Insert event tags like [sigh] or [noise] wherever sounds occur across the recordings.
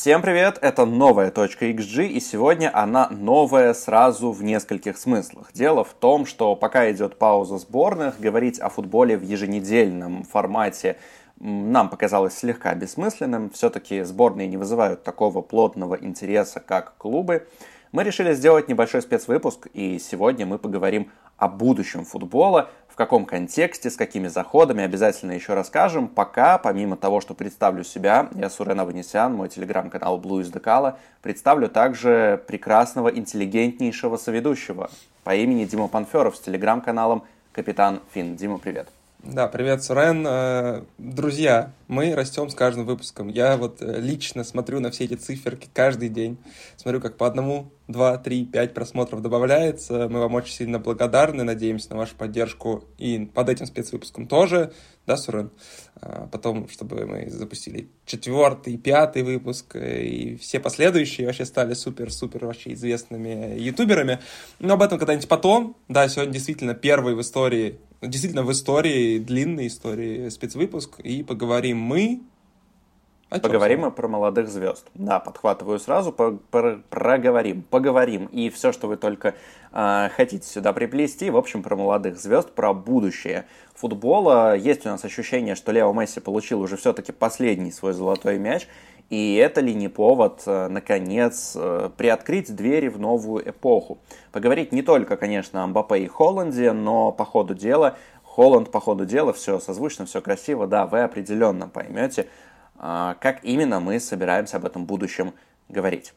Всем привет, это новая точка XG, и сегодня она новая сразу в нескольких смыслах. Дело в том, что пока идет пауза сборных, говорить о футболе в еженедельном формате нам показалось слегка бессмысленным. Все-таки сборные не вызывают такого плотного интереса, как клубы. Мы решили сделать небольшой спецвыпуск, и сегодня мы поговорим о будущем футбола, каком контексте, с какими заходами, обязательно еще расскажем. Пока, помимо того, что представлю себя, я Сурен Аванесян, мой телеграм-канал Blue is the представлю также прекрасного, интеллигентнейшего соведущего по имени Дима Панферов с телеграм-каналом Капитан Фин. Дима, привет. Да, привет, Сурен. Э, друзья, мы растем с каждым выпуском. Я вот э, лично смотрю на все эти циферки каждый день. Смотрю, как по одному, два, три, пять просмотров добавляется. Мы вам очень сильно благодарны, надеемся на вашу поддержку и под этим спецвыпуском тоже. Да, Сурен? А потом, чтобы мы запустили четвертый, пятый выпуск, э, и все последующие вообще стали супер-супер вообще известными ютуберами. Но об этом когда-нибудь потом. Да, сегодня действительно первый в истории действительно в истории, длинной истории спецвыпуск, и поговорим мы... О поговорим мы про молодых звезд. Да, подхватываю сразу, по про проговорим, поговорим. И все, что вы только э, хотите сюда приплести, в общем, про молодых звезд, про будущее футбола. Есть у нас ощущение, что Лео Месси получил уже все-таки последний свой золотой мяч, и это ли не повод, э, наконец, э, приоткрыть двери в новую эпоху? Поговорить не только, конечно, о Мбаппе и Холланде, но по ходу дела, Холланд по ходу дела, все созвучно, все красиво, да, вы определенно поймете, как именно мы собираемся об этом будущем говорить.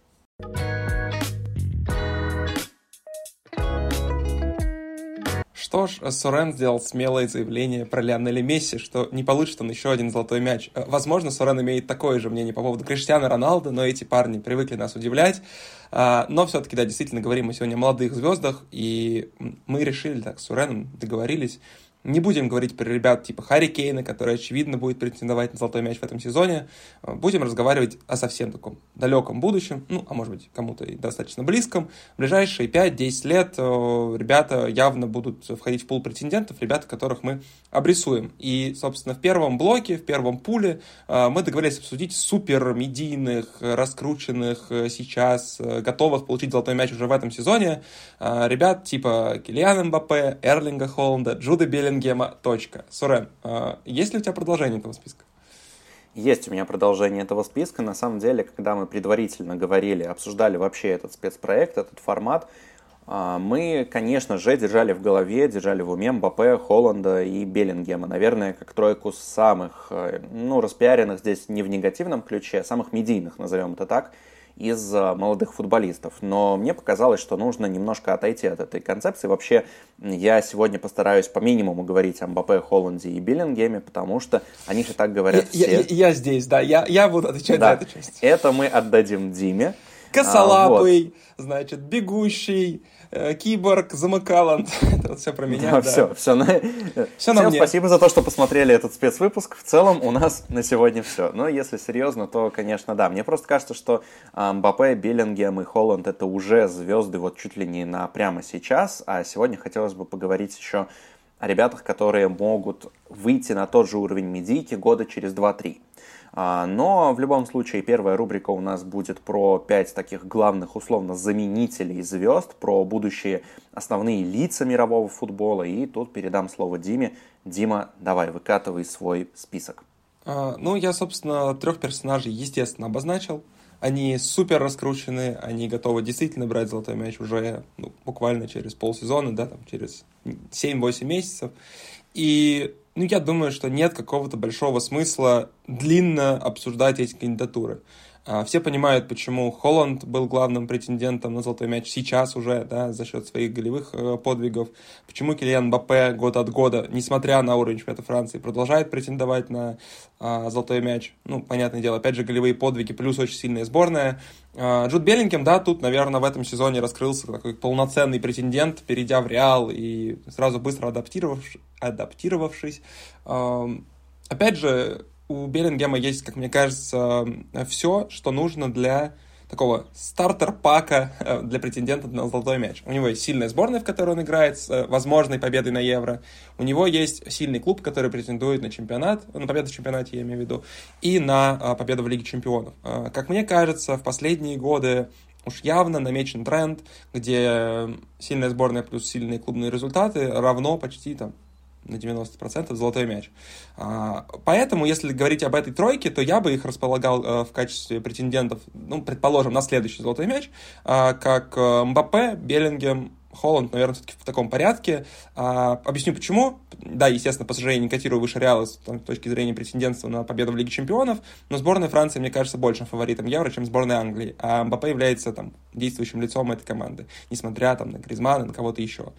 Что ж, Сорен сделал смелое заявление про Лионеля Месси, что не получит он еще один золотой мяч. Э, возможно, Сорен имеет такое же мнение по поводу Криштиана Роналда, но эти парни привыкли нас удивлять. А, но все-таки, да, действительно, говорим мы сегодня о молодых звездах, и мы решили, так, с Суреном договорились, не будем говорить про ребят типа Харри Кейна, который, очевидно, будет претендовать на золотой мяч в этом сезоне. Будем разговаривать о совсем таком далеком будущем, ну, а может быть, кому-то и достаточно близком. В ближайшие 5-10 лет э, ребята явно будут входить в пул претендентов, ребята, которых мы обрисуем. И, собственно, в первом блоке, в первом пуле э, мы договорились обсудить супер медийных, раскрученных э, сейчас, готовых получить золотой мяч уже в этом сезоне ребят типа Килиана Мбаппе, Эрлинга Холланда, Джуда Беллин, Беллингема. Точка. Сурен, а есть ли у тебя продолжение этого списка? Есть у меня продолжение этого списка. На самом деле, когда мы предварительно говорили, обсуждали вообще этот спецпроект, этот формат, а, мы, конечно же, держали в голове, держали в уме Мбаппе, Холланда и Беллингема. Наверное, как тройку самых, э, ну, распиаренных здесь не в негативном ключе, а самых медийных, назовем это так, из э, молодых футболистов. Но мне показалось, что нужно немножко отойти от этой концепции. Вообще, я сегодня постараюсь по минимуму говорить о Мбаппе, Холланде и Биллингеме, потому что они же так говорят я, все. Я, я здесь, да, я, я буду отвечать да, за эту часть. Это мы отдадим Диме. Косолапый, а, вот. значит, бегущий, киборг, замыкалант. [laughs] Это вот все про меня. Да, да. Все, все, на... все на мне. спасибо за то, что посмотрели этот спецвыпуск. В целом у нас на сегодня все. Но если серьезно, то, конечно, да. Мне просто кажется, что Мбаппе, Биллингем и Холланд это уже звезды вот чуть ли не на прямо сейчас. А сегодня хотелось бы поговорить еще о ребятах, которые могут выйти на тот же уровень медийки года через 2-3. А, но в любом случае первая рубрика у нас будет про пять таких главных условно заменителей звезд, про будущие основные лица мирового футбола. И тут передам слово Диме. Дима, давай, выкатывай свой список. А, ну, я, собственно, трех персонажей, естественно, обозначил. Они супер раскручены, они готовы действительно брать золотой мяч уже ну, буквально через полсезона, да, там, через 7-8 месяцев. И ну, я думаю, что нет какого-то большого смысла длинно обсуждать эти кандидатуры. А, все понимают, почему Холланд был главным претендентом на золотой мяч сейчас уже, да, за счет своих голевых э, подвигов. Почему Килиан Бапе год от года, несмотря на уровень чемпионата Франции, продолжает претендовать на а, золотой мяч. Ну, понятное дело, опять же, голевые подвиги, плюс очень сильная сборная. А, Джуд Беллингем, да, тут, наверное, в этом сезоне раскрылся такой полноценный претендент, перейдя в Реал и сразу быстро адаптировавшись. опять же, у Беллингема есть, как мне кажется, все, что нужно для такого стартер-пака э, для претендентов на золотой мяч. У него есть сильная сборная, в которой он играет, с э, возможной победой на Евро. У него есть сильный клуб, который претендует на чемпионат, на победу в чемпионате, я имею в виду, и на э, победу в Лиге чемпионов. Как мне кажется, в последние годы уж явно намечен тренд, где сильная сборная плюс сильные клубные результаты равно почти там на 90% золотой мяч. А, поэтому, если говорить об этой тройке, то я бы их располагал э, в качестве претендентов, ну, предположим, на следующий золотой мяч, а, как э, Мбаппе, Беллингем, Холланд, наверное, все-таки в таком порядке. А, объясню почему. Да, естественно, по сожалению, не котирую выше Реала с точки зрения претендентства на победу в Лиге Чемпионов, но сборная Франции, мне кажется, большим фаворитом Евро, чем сборная Англии. А Мбаппе является там действующим лицом этой команды, несмотря там на Гризмана, на кого-то еще.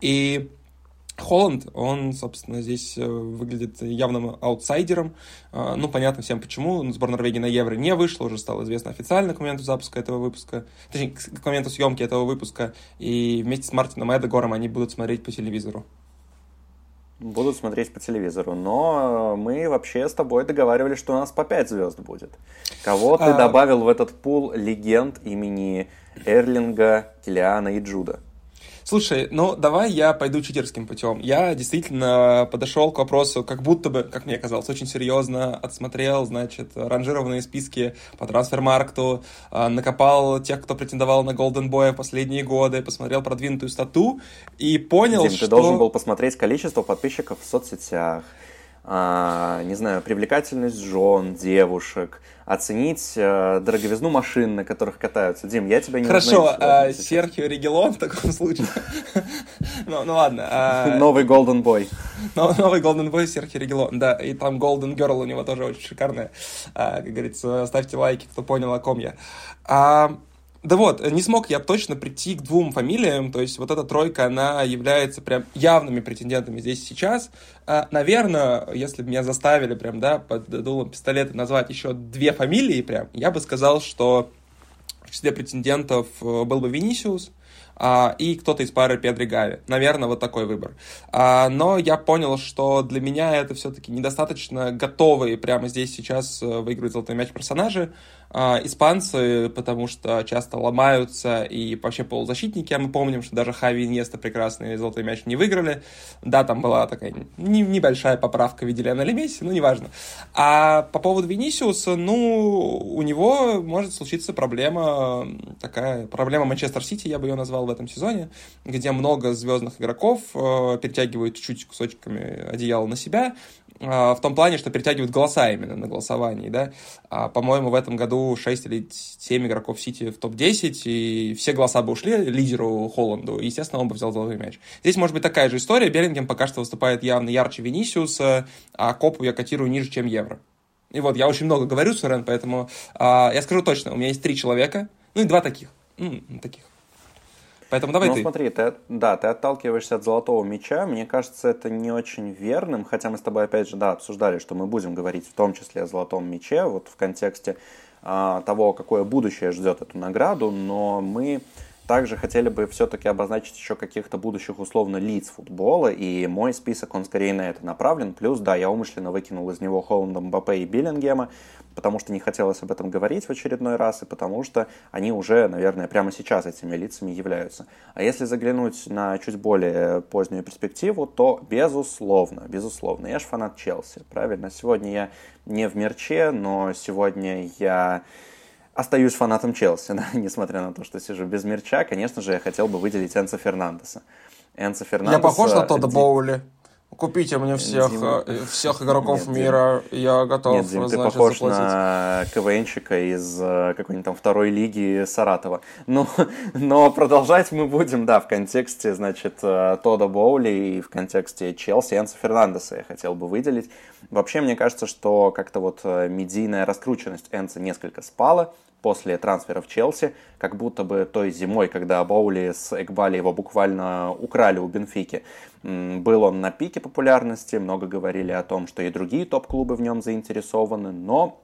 И Холланд, он, собственно, здесь э, выглядит явным аутсайдером. А, ну, понятно всем почему. Сбор Норвегии на Евро не вышла, уже стало известно официально к моменту запуска этого выпуска. Точнее, к моменту съемки этого выпуска. И вместе с Мартином Эдегором они будут смотреть по телевизору. Будут смотреть по телевизору. Но мы вообще с тобой договаривались, что у нас по 5 звезд будет. Кого ты а... добавил в этот пул легенд имени Эрлинга, Килиана и Джуда? Слушай, ну давай я пойду читерским путем. Я действительно подошел к вопросу, как будто бы, как мне казалось, очень серьезно отсмотрел, значит, ранжированные списки по трансфермаркту, а, накопал тех, кто претендовал на Golden Boy в последние годы, посмотрел продвинутую стату и понял, Дим, что... ты должен был посмотреть количество подписчиков в соцсетях, не знаю, привлекательность жен, девушек, оценить э, дороговизну машин, на которых катаются. Дим, я тебя не Хорошо, а, Серхио Регелон в таком случае. [laughs] ну, ну ладно. А... [laughs] Новый Golden Boy. Новый Golden Boy Серхио Регелон, да. И там Golden Girl у него тоже очень шикарная. А, как говорится, ставьте лайки, кто понял, о ком я. А, да вот, не смог я точно прийти к двум фамилиям, то есть вот эта тройка, она является прям явными претендентами здесь сейчас. А, наверное, если бы меня заставили прям, да, под дулом пистолета назвать еще две фамилии прям, я бы сказал, что в числе претендентов э, был бы Винисиус, а, и кто-то из пары Педри Гави. Наверное, вот такой выбор. А, но я понял, что для меня это все-таки недостаточно готовые прямо здесь сейчас э, выиграть золотой мяч персонажи. А, испанцы, потому что часто ломаются, и вообще полузащитники, а мы помним, что даже Хави и Неста прекрасный золотой мяч не выиграли. Да, там была такая не, небольшая поправка в виде Лионеля Месси, но неважно. А по поводу Винисиуса, ну, у него может случиться проблема, такая проблема Манчестер Сити, я бы ее назвал в этом сезоне, где много звездных игроков э, перетягивают чуть-чуть кусочками одеяла на себя, в том плане, что перетягивают голоса именно на голосовании, да. А, по-моему, в этом году 6 или 7 игроков Сити в топ-10, и все голоса бы ушли лидеру Холланду, и, естественно, он бы взял золотой мяч. Здесь может быть такая же история, Беллингем пока что выступает явно ярче Винисиуса, а Копу я котирую ниже, чем Евро. И вот, я очень много говорю, Сурен, поэтому а, я скажу точно, у меня есть три человека, ну и два таких, ну, таких. Поэтому давай ну, ты. смотри, ты, да, ты отталкиваешься от золотого мяча. Мне кажется, это не очень верным, хотя мы с тобой, опять же, да, обсуждали, что мы будем говорить в том числе о золотом мяче, вот в контексте а, того, какое будущее ждет эту награду, но мы также хотели бы все-таки обозначить еще каких-то будущих условно лиц футбола, и мой список, он скорее на это направлен. Плюс, да, я умышленно выкинул из него Холланда, Мбаппе и Биллингема, потому что не хотелось об этом говорить в очередной раз, и потому что они уже, наверное, прямо сейчас этими лицами являются. А если заглянуть на чуть более позднюю перспективу, то безусловно, безусловно, я же фанат Челси, правильно? Сегодня я не в мерче, но сегодня я остаюсь фанатом Челси, [laughs] да, несмотря на то, что сижу без мерча, конечно же, я хотел бы выделить Энца Фернандеса. Энца Фернандеса... Я похож на Тодда Боули? Купите мне всех, Дима... Э, всех игроков [laughs] Нет, мира, Дим... я готов, Нет, Дим, значит, ты похож заплатить. на КВНщика из э, какой-нибудь там второй лиги Саратова. Ну, [laughs] но продолжать мы будем, да, в контексте, значит, э, Тода Боули и в контексте Челси Энса Фернандеса я хотел бы выделить. Вообще, мне кажется, что как-то вот медийная раскрученность Энса несколько спала, после трансфера в Челси, как будто бы той зимой, когда Боули с Экбали его буквально украли у Бенфики, был он на пике популярности, много говорили о том, что и другие топ-клубы в нем заинтересованы, но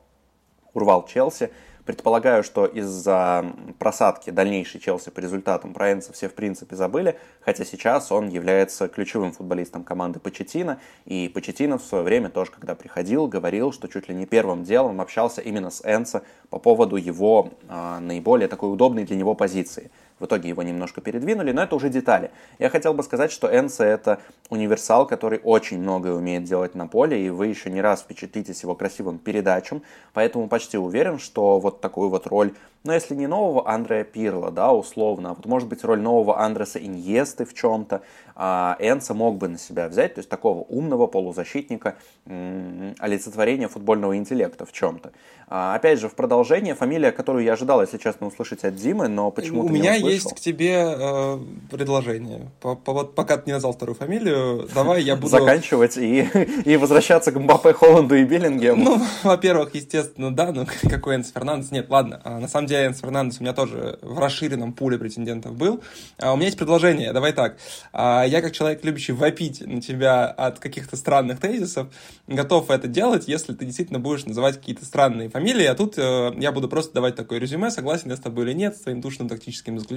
урвал Челси, Предполагаю, что из-за просадки дальнейшей Челси по результатам про Энса все в принципе забыли, хотя сейчас он является ключевым футболистом команды Почетина, и Почетина в свое время тоже, когда приходил, говорил, что чуть ли не первым делом общался именно с Энса по поводу его э, наиболее такой удобной для него позиции – в итоге его немножко передвинули, но это уже детали. Я хотел бы сказать, что Энса это универсал, который очень многое умеет делать на поле, и вы еще не раз впечатлитесь его красивым передачам, поэтому почти уверен, что вот такую вот роль но если не нового Андрея Пирла, да, условно, а вот может быть роль нового Андреса Иньесты в чем-то, а Энса мог бы на себя взять, то есть такого умного полузащитника, олицетворения футбольного интеллекта в чем-то. А, опять же, в продолжение, фамилия, которую я ожидал, если честно, услышать от Димы, но почему-то У меня есть к тебе э, предложение. По, по, вот пока ты не назвал вторую фамилию, давай я буду... Заканчивать и, и возвращаться к Мбаппе, Холланду и Биллингему. Ну, во-первых, естественно, да, ну [laughs] какой Энс Фернандес? Нет, ладно, а, на самом деле Энс Фернандес у меня тоже в расширенном пуле претендентов был. А, у меня есть предложение, давай так. А, я как человек, любящий вопить на тебя от каких-то странных тезисов, готов это делать, если ты действительно будешь называть какие-то странные фамилии, а тут э, я буду просто давать такое резюме, согласен я с тобой или нет, с твоим душным тактическим заключением.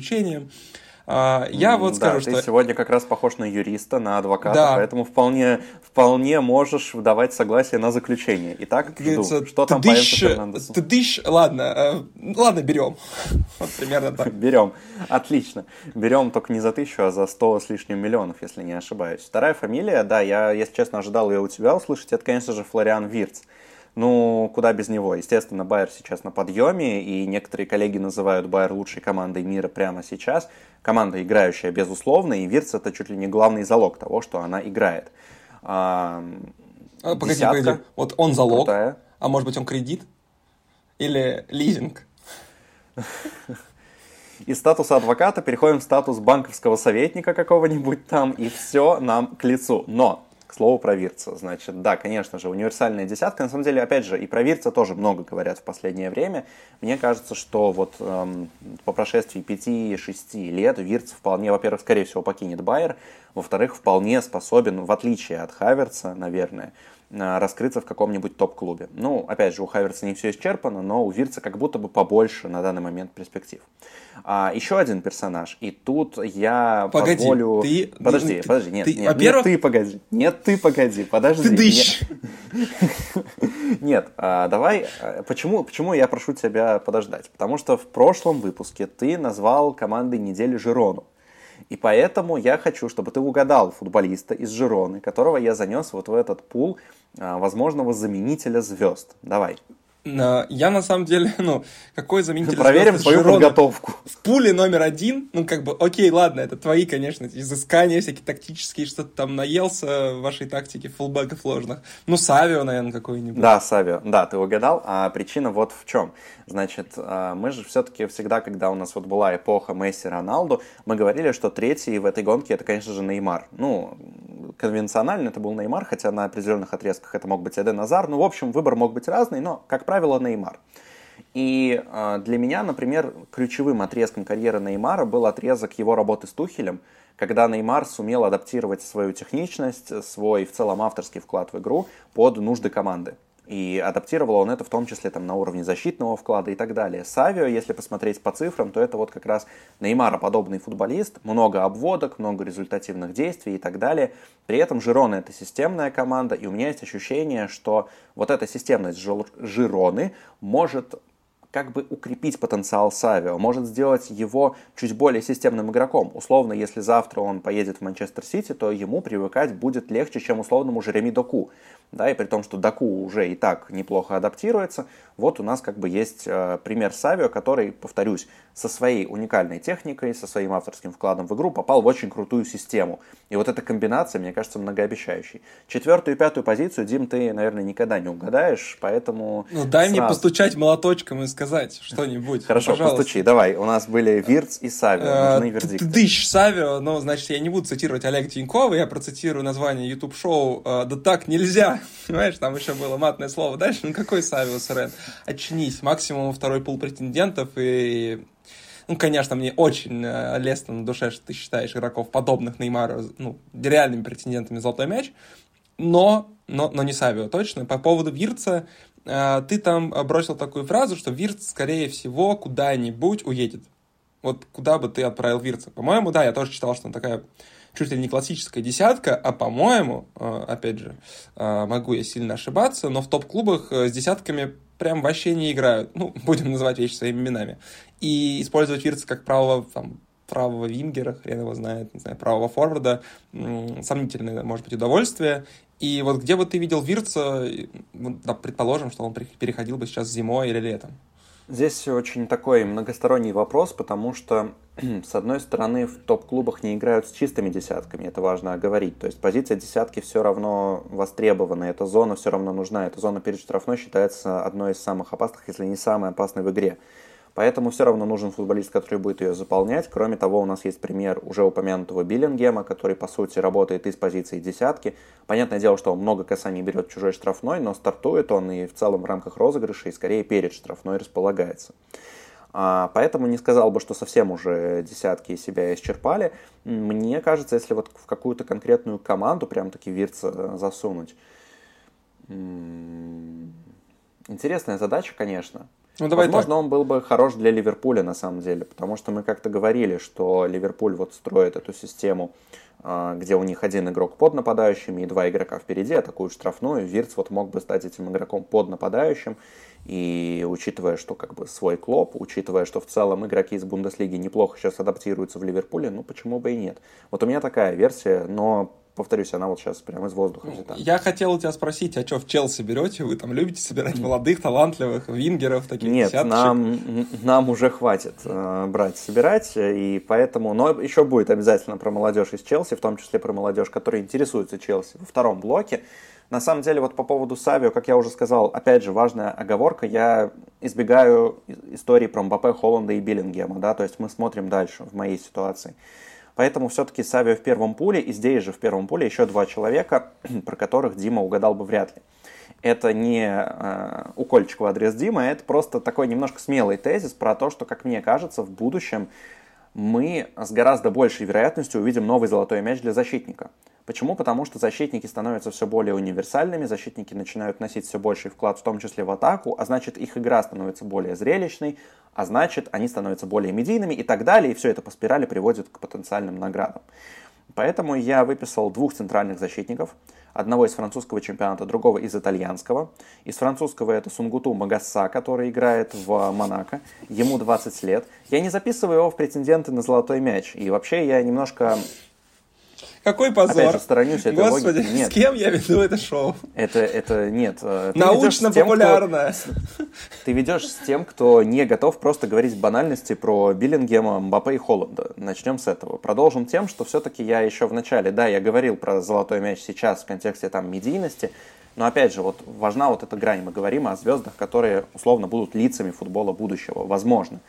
А, я вот скажу, да, что... ты сегодня как раз похож на юриста, на адвоката, да. поэтому вполне, вполне можешь давать согласие на заключение. Итак, жду. что там по Фернандесу? Ты дышь, ладно, э, ладно, берем. [laughs] Вот примерно так. [laughs] Берем, отлично. Берем только не за тысячу, а за сто с лишним миллионов, если не ошибаюсь. Вторая фамилия, да, я, если честно, ожидал ее у тебя услышать, это, конечно же, Флориан Вирц. Ну, куда без него. Естественно, Байер сейчас на подъеме, и некоторые коллеги называют Байер лучшей командой мира прямо сейчас. Команда, играющая, безусловно, и Вирц это чуть ли не главный залог того, что она играет. А, а, погоди, погоди. Вот он залог, крутая. а может быть он кредит? Или лизинг? [laughs] Из статуса адвоката переходим в статус банковского советника какого-нибудь там, и все нам к лицу. Но слову про Вирца. Значит, да, конечно же, универсальная десятка. На самом деле, опять же, и про Вирца тоже много говорят в последнее время. Мне кажется, что вот эм, по прошествии 5-6 лет Вирц вполне, во-первых, скорее всего, покинет Байер. Во-вторых, вполне способен, в отличие от Хаверца, наверное, раскрыться в каком-нибудь топ-клубе. Ну, опять же, у Хаверца не все исчерпано, но у Вирца как будто бы побольше на данный момент перспектив. А, еще один персонаж, и тут я погоди, позволю... Ты, подожди, ты, подожди, нет, ты, нет, нет, ты погоди, нет, ты погоди, подожди. Ты дышь. [laughs] Нет, а, давай, а, почему, почему я прошу тебя подождать? Потому что в прошлом выпуске ты назвал командой недели Жирону. И поэтому я хочу, чтобы ты угадал футболиста из Жироны, которого я занес вот в этот пул возможного заменителя звезд. Давай. Я на самом деле, [laughs] ну, какой заменитель Проверим твою Жирона подготовку. В пуле номер один, ну, как бы, окей, ладно, это твои, конечно, изыскания всякие тактические, что-то там наелся в вашей тактике фулбеков ложных. Ну, Савио, наверное, какой-нибудь. Да, Савио, да, ты угадал. А причина вот в чем. Значит, а, мы же все-таки всегда, когда у нас вот была эпоха Месси, Роналду, мы говорили, что третий в этой гонке это, конечно же, Неймар. Ну, конвенционально это был Неймар, хотя на определенных отрезках это мог быть Эден Азар. Ну, в общем, выбор мог быть разный, но, как правило, Неймар. И э, для меня, например, ключевым отрезком карьеры Неймара был отрезок его работы с Тухелем, когда Неймар сумел адаптировать свою техничность, свой в целом авторский вклад в игру под нужды команды. И адаптировал он это в том числе там, на уровне защитного вклада и так далее. Савио, если посмотреть по цифрам, то это вот как раз Неймара подобный футболист, много обводок, много результативных действий и так далее. При этом Жирона это системная команда, и у меня есть ощущение, что вот эта системность Жироны может как бы укрепить потенциал Савио, может сделать его чуть более системным игроком. Условно, если завтра он поедет в Манчестер Сити, то ему привыкать будет легче, чем условному Жереми Доку да, и при том, что Даку уже и так неплохо адаптируется, вот у нас как бы есть э, пример Савио, который, повторюсь, со своей уникальной техникой, со своим авторским вкладом в игру попал в очень крутую систему. И вот эта комбинация, мне кажется, многообещающей. Четвертую и пятую позицию, Дим, ты, наверное, никогда не угадаешь, поэтому... Ну, дай сразу... мне постучать молоточком и сказать что-нибудь. Хорошо, пожалуйста. постучи, давай. У нас были Вирц и Савио, э, нужны вердикты. Ты дышь Савио, но, значит, я не буду цитировать Олега Тинькова, я процитирую название YouTube-шоу э, «Да так нельзя». Понимаешь, там еще было матное слово дальше. Ну какой Савиус Рен? Очнись. Максимум второй пул претендентов и ну, конечно, мне очень э, лестно на душе, что ты считаешь игроков, подобных Неймару, ну, реальными претендентами золотой мяч, но, но, но не Савио, точно. По поводу Вирца, э, ты там бросил такую фразу, что Вирц, скорее всего, куда-нибудь уедет. Вот куда бы ты отправил Вирца? По-моему, да, я тоже читал, что он такая чуть ли не классическая десятка, а по-моему, э, опять же, э, могу я сильно ошибаться, но в топ-клубах с десятками прям вообще не играют. Ну, [laughs] будем называть вещи своими именами. И использовать Вирца как правого там, правого вингера, хрен его знает, не знаю, правого форварда, сомнительное, может быть, удовольствие. И вот где бы ты видел Вирца, да, предположим, что он переходил бы сейчас зимой или летом? Здесь очень такой многосторонний вопрос, потому что, [clears throat] с одной стороны, в топ-клубах не играют с чистыми десятками, это важно оговорить. То есть позиция десятки все равно востребована, эта зона все равно нужна. Эта зона перед штрафной считается одной из самых опасных, если не самой опасной в игре. Поэтому все равно нужен футболист, который будет ее заполнять. Кроме того, у нас есть пример уже упомянутого Биллингема, который, по сути, работает из позиции десятки. Понятное дело, что он много касаний берет чужой штрафной, но стартует он и в целом в рамках розыгрыша, и скорее перед штрафной располагается. А, поэтому не сказал бы, что совсем уже десятки себя исчерпали. Мне кажется, если вот в какую-то конкретную команду прям таки Вирца засунуть, интересная задача, конечно. Ну, давай Возможно, так. он был бы хорош для Ливерпуля на самом деле, потому что мы как-то говорили, что Ливерпуль вот строит эту систему, а, где у них один игрок под нападающими и два игрока впереди, атакуют штрафную. Вирц вот мог бы стать этим игроком под нападающим. И учитывая, что как бы свой клоп, учитывая, что в целом игроки из Бундеслиги неплохо сейчас адаптируются в Ливерпуле, ну почему бы и нет. Вот у меня такая версия, но повторюсь, она вот сейчас прямо из воздуха взята. Я хотел у тебя спросить, а что, в Челси берете? Вы там любите собирать молодых, талантливых, вингеров, таких Нет, нам, нам уже хватит э, брать, собирать, и поэтому... Но еще будет обязательно про молодежь из Челси, в том числе про молодежь, которая интересуется Челси во втором блоке. На самом деле, вот по поводу Савио, как я уже сказал, опять же, важная оговорка, я избегаю истории про Мбаппе, Холланда и Биллингема, да, то есть мы смотрим дальше в моей ситуации. Поэтому все-таки Савио в первом пуле, и здесь же в первом пуле еще два человека, [clears throat] про которых Дима угадал бы вряд ли. Это не э, укольчик в адрес Димы, это просто такой немножко смелый тезис про то, что, как мне кажется, в будущем мы с гораздо большей вероятностью увидим новый золотой мяч для защитника. Почему? Потому что защитники становятся все более универсальными, защитники начинают носить все больший вклад, в том числе в атаку, а значит их игра становится более зрелищной, а значит они становятся более медийными и так далее, и все это по спирали приводит к потенциальным наградам. Поэтому я выписал двух центральных защитников, одного из французского чемпионата, другого из итальянского. Из французского это Сунгуту Магасса, который играет в Монако. Ему 20 лет. Я не записываю его в претенденты на золотой мяч. И вообще я немножко какой позор. Опять же, сторонюсь этой Господи, логики. Нет. с кем я веду это шоу? Это, это нет. Э, Научно-популярное. Ты ведешь [laughs] с тем, кто не готов просто говорить банальности про Биллингема, Мбаппе и Холланда. Начнем с этого. Продолжим тем, что все-таки я еще в начале, да, я говорил про золотой мяч сейчас в контексте там медийности, но опять же, вот важна вот эта грань. Мы говорим о звездах, которые условно будут лицами футбола будущего. Возможно.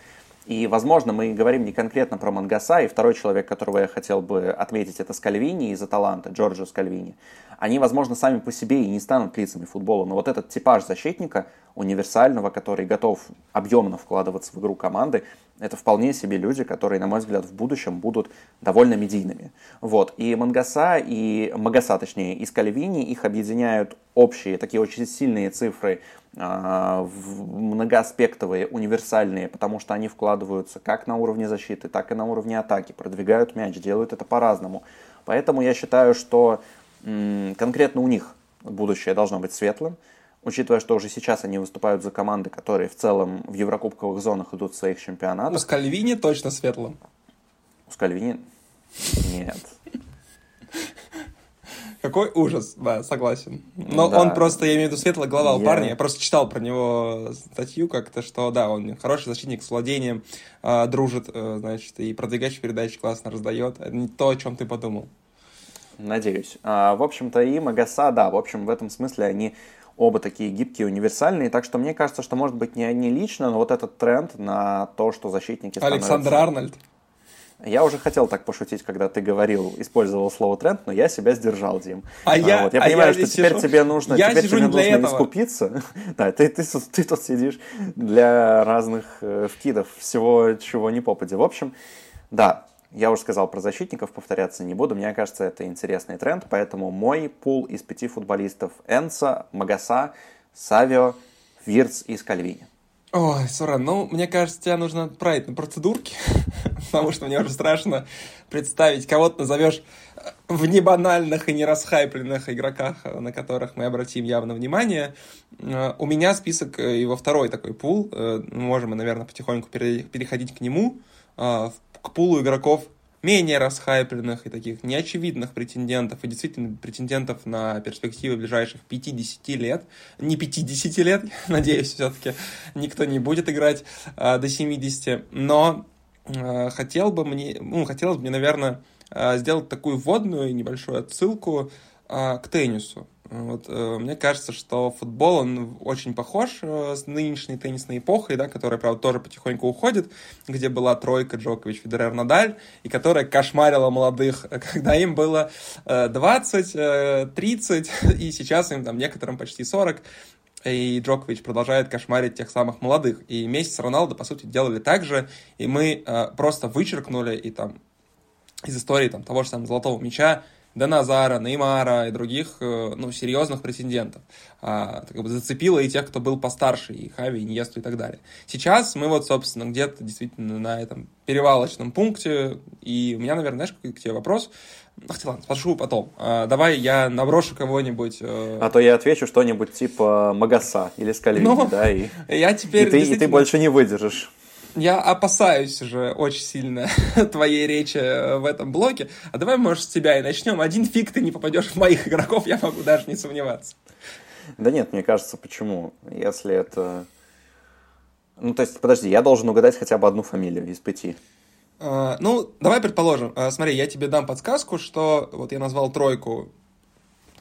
И, возможно, мы говорим не конкретно про Мангаса, и второй человек, которого я хотел бы отметить, это Скальвини из Аталанты, Джорджо Скальвини. Они, возможно, сами по себе и не станут лицами футбола, но вот этот типаж защитника, универсального, который готов объемно вкладываться в игру команды, это вполне себе люди, которые, на мой взгляд, в будущем будут довольно медийными. Вот. И Мангаса, и Магаса, точнее, и Скальвини, их объединяют общие, такие очень сильные цифры а, многоаспектовые, универсальные, потому что они вкладываются как на уровне защиты, так и на уровне атаки, продвигают мяч, делают это по-разному. Поэтому я считаю, что конкретно у них будущее должно быть светлым, учитывая, что уже сейчас они выступают за команды, которые в целом в еврокубковых зонах идут в своих чемпионатах. У Скальвини точно светлым. У Скальвини? Нет. Какой ужас, да, согласен. Но да. он просто, я имею в виду, светлая голова у парня. Я просто читал про него статью как-то, что да, он хороший защитник с владением, э, дружит, э, значит, и продвигающий передачи классно раздает. Это не то, о чем ты подумал. Надеюсь. А, в общем-то, и Магаса, да, в общем, в этом смысле они оба такие гибкие, универсальные. Так что мне кажется, что, может быть, не они лично, но вот этот тренд на то, что защитники становятся... Александр Арнольд. Я уже хотел так пошутить, когда ты говорил, использовал слово тренд, но я себя сдержал, Дим. А, а я, вот. я а понимаю, я что теперь сижу... тебе нужно, я теперь тебе нужно этого. искупиться. [laughs] да, ты, ты, ты, ты тут сидишь для разных э, вкидов, всего, чего не попади. В общем, да, я уже сказал про защитников, повторяться не буду. Мне кажется, это интересный тренд, поэтому мой пул из пяти футболистов Энса, Магаса, Савио, Вирц и Скальвини. Ой, Сурен, ну, мне кажется, тебе нужно отправить на процедурки, [laughs] потому что мне уже страшно представить, кого ты назовешь в небанальных и не расхайпленных игроках, на которых мы обратим явно внимание. Э, у меня список э, его второй такой пул, э, можем наверное, потихоньку переходить к нему, к пулу игроков менее расхайпленных и таких неочевидных претендентов, и действительно претендентов на перспективы ближайших 50 лет, не 50 лет, [laughs] надеюсь, все-таки никто не будет играть а, до 70, но а, хотел бы мне, ну, хотелось бы мне, наверное, а, сделать такую вводную небольшую отсылку а, к теннису. Вот, э, мне кажется, что футбол, он очень похож э, с нынешней теннисной эпохой, да, которая, правда, тоже потихоньку уходит, где была тройка Джокович, Федерер, Надаль, и которая кошмарила молодых, когда им было э, 20, э, 30, [laughs] и сейчас им там некоторым почти 40, и Джокович продолжает кошмарить тех самых молодых. И Месси с Роналдо, по сути, делали так же, и мы э, просто вычеркнули и там из истории там, того же самого Золотого Мяча до Назара, Неймара и других, э, ну, серьезных претендентов. А, как бы зацепило и тех, кто был постарше, и Хави, и Иньесту и так далее. Сейчас мы вот, собственно, где-то действительно на этом перевалочном пункте, и у меня, наверное, знаешь, к тебе вопрос? Ах ладно, спрошу потом. А, давай я наброшу кого-нибудь. Э... А то я отвечу что-нибудь типа Магаса или Скальвини, ну, да, и, я теперь и, ты, действительно... и ты больше не выдержишь. Я опасаюсь уже очень сильно [laughs] твоей речи в этом блоке. А давай, может, с тебя и начнем. Один фиг ты не попадешь в моих игроков, я могу даже не сомневаться. Да нет, мне кажется, почему? Если это... Ну, то есть, подожди, я должен угадать хотя бы одну фамилию из пяти. Uh, ну, давай предположим. Uh, смотри, я тебе дам подсказку, что вот я назвал тройку,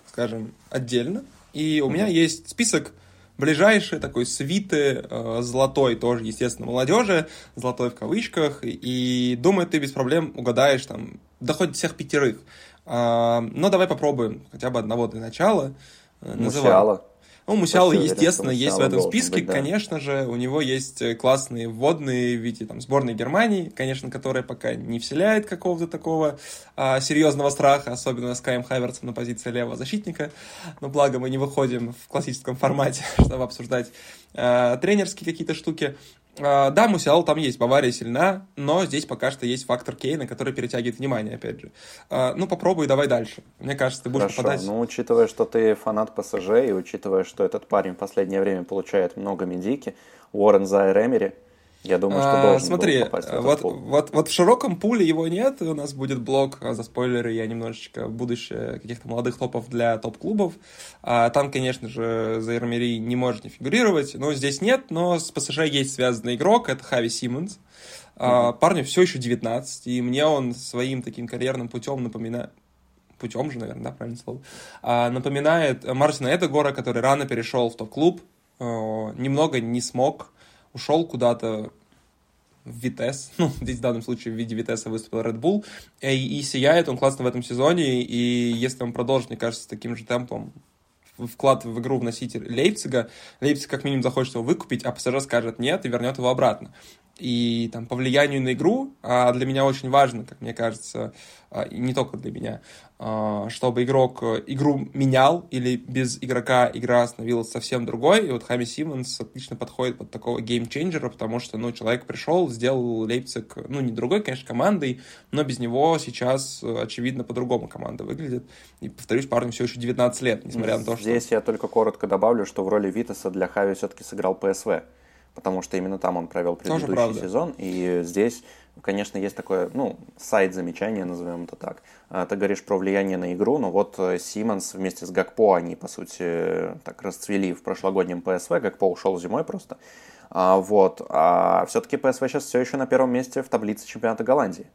скажем, отдельно, и у mm-hmm. меня есть список ближайшие такой свиты э, золотой тоже, естественно, молодежи, золотой в кавычках, и думаю, ты без проблем угадаешь там, да хоть всех пятерых. Э, но давай попробуем хотя бы одного для начала. Э, Мусиала. Ну, Мусиала, естественно, есть в этом списке. Быть, да. Конечно же, у него есть э, классные вводные в виде там, сборной Германии, конечно, которая пока не вселяет какого-то такого а, серьезного страха, особенно с Каем Хайверсом на позиции левого защитника. Но благо мы не выходим в классическом формате, [laughs] чтобы обсуждать а, тренерские какие-то штуки. А, да, Мусиал там есть, Бавария сильна, но здесь пока что есть фактор Кейна, который перетягивает внимание, опять же. А, ну, попробуй, давай дальше. Мне кажется, ты будешь Хорошо. попадать... ну, учитывая, что ты фанат ПСЖ, и учитывая, что этот парень в последнее время получает много медики, Уоррен Зайр Эмери, я думаю, что а, должен Смотри, попасть в этот вот, пул. вот, вот в широком пуле его нет, у нас будет блок а за спойлеры, я немножечко будущее каких-то молодых топов для топ-клубов. А, там, конечно же, за Эрмери не может не фигурировать, но здесь нет, но с ПСЖ есть связанный игрок, это Хави Симмонс. А, парню все еще 19, и мне он своим таким карьерным путем напоминает путем же, наверное, да, правильное слово, а, напоминает Мартина Эдегора, который рано перешел в топ-клуб, немного не смог, ушел куда-то в Витес, [laughs] ну, здесь в данном случае в виде Витеса выступил Red Bull, и, и сияет он классно в этом сезоне, и если он продолжит, мне кажется, таким же темпом вклад в игру вносить Лейпцига, Лейпциг как минимум захочет его выкупить, а ПСЖ скажет нет и вернет его обратно и там по влиянию на игру, а для меня очень важно, как мне кажется, а, и не только для меня, а, чтобы игрок э, игру менял или без игрока игра становилась совсем другой. И вот Хами Симмонс отлично подходит под такого геймченджера, потому что, ну, человек пришел, сделал Лейпциг, ну, не другой, конечно, командой, но без него сейчас, э, очевидно, по-другому команда выглядит. И, повторюсь, парню все еще 19 лет, несмотря на то, что... Здесь я только коротко добавлю, что в роли Витаса для Хави все-таки сыграл ПСВ потому что именно там он провел предыдущий сезон. И здесь, конечно, есть такое, ну, сайт замечания, назовем это так. А, ты говоришь про влияние на игру, но вот э, Симмонс вместе с Гакпо, они, по сути, так расцвели в прошлогоднем ПСВ, Гакпо ушел зимой просто. А, вот. А все-таки ПСВ сейчас все еще на первом месте в таблице чемпионата Голландии.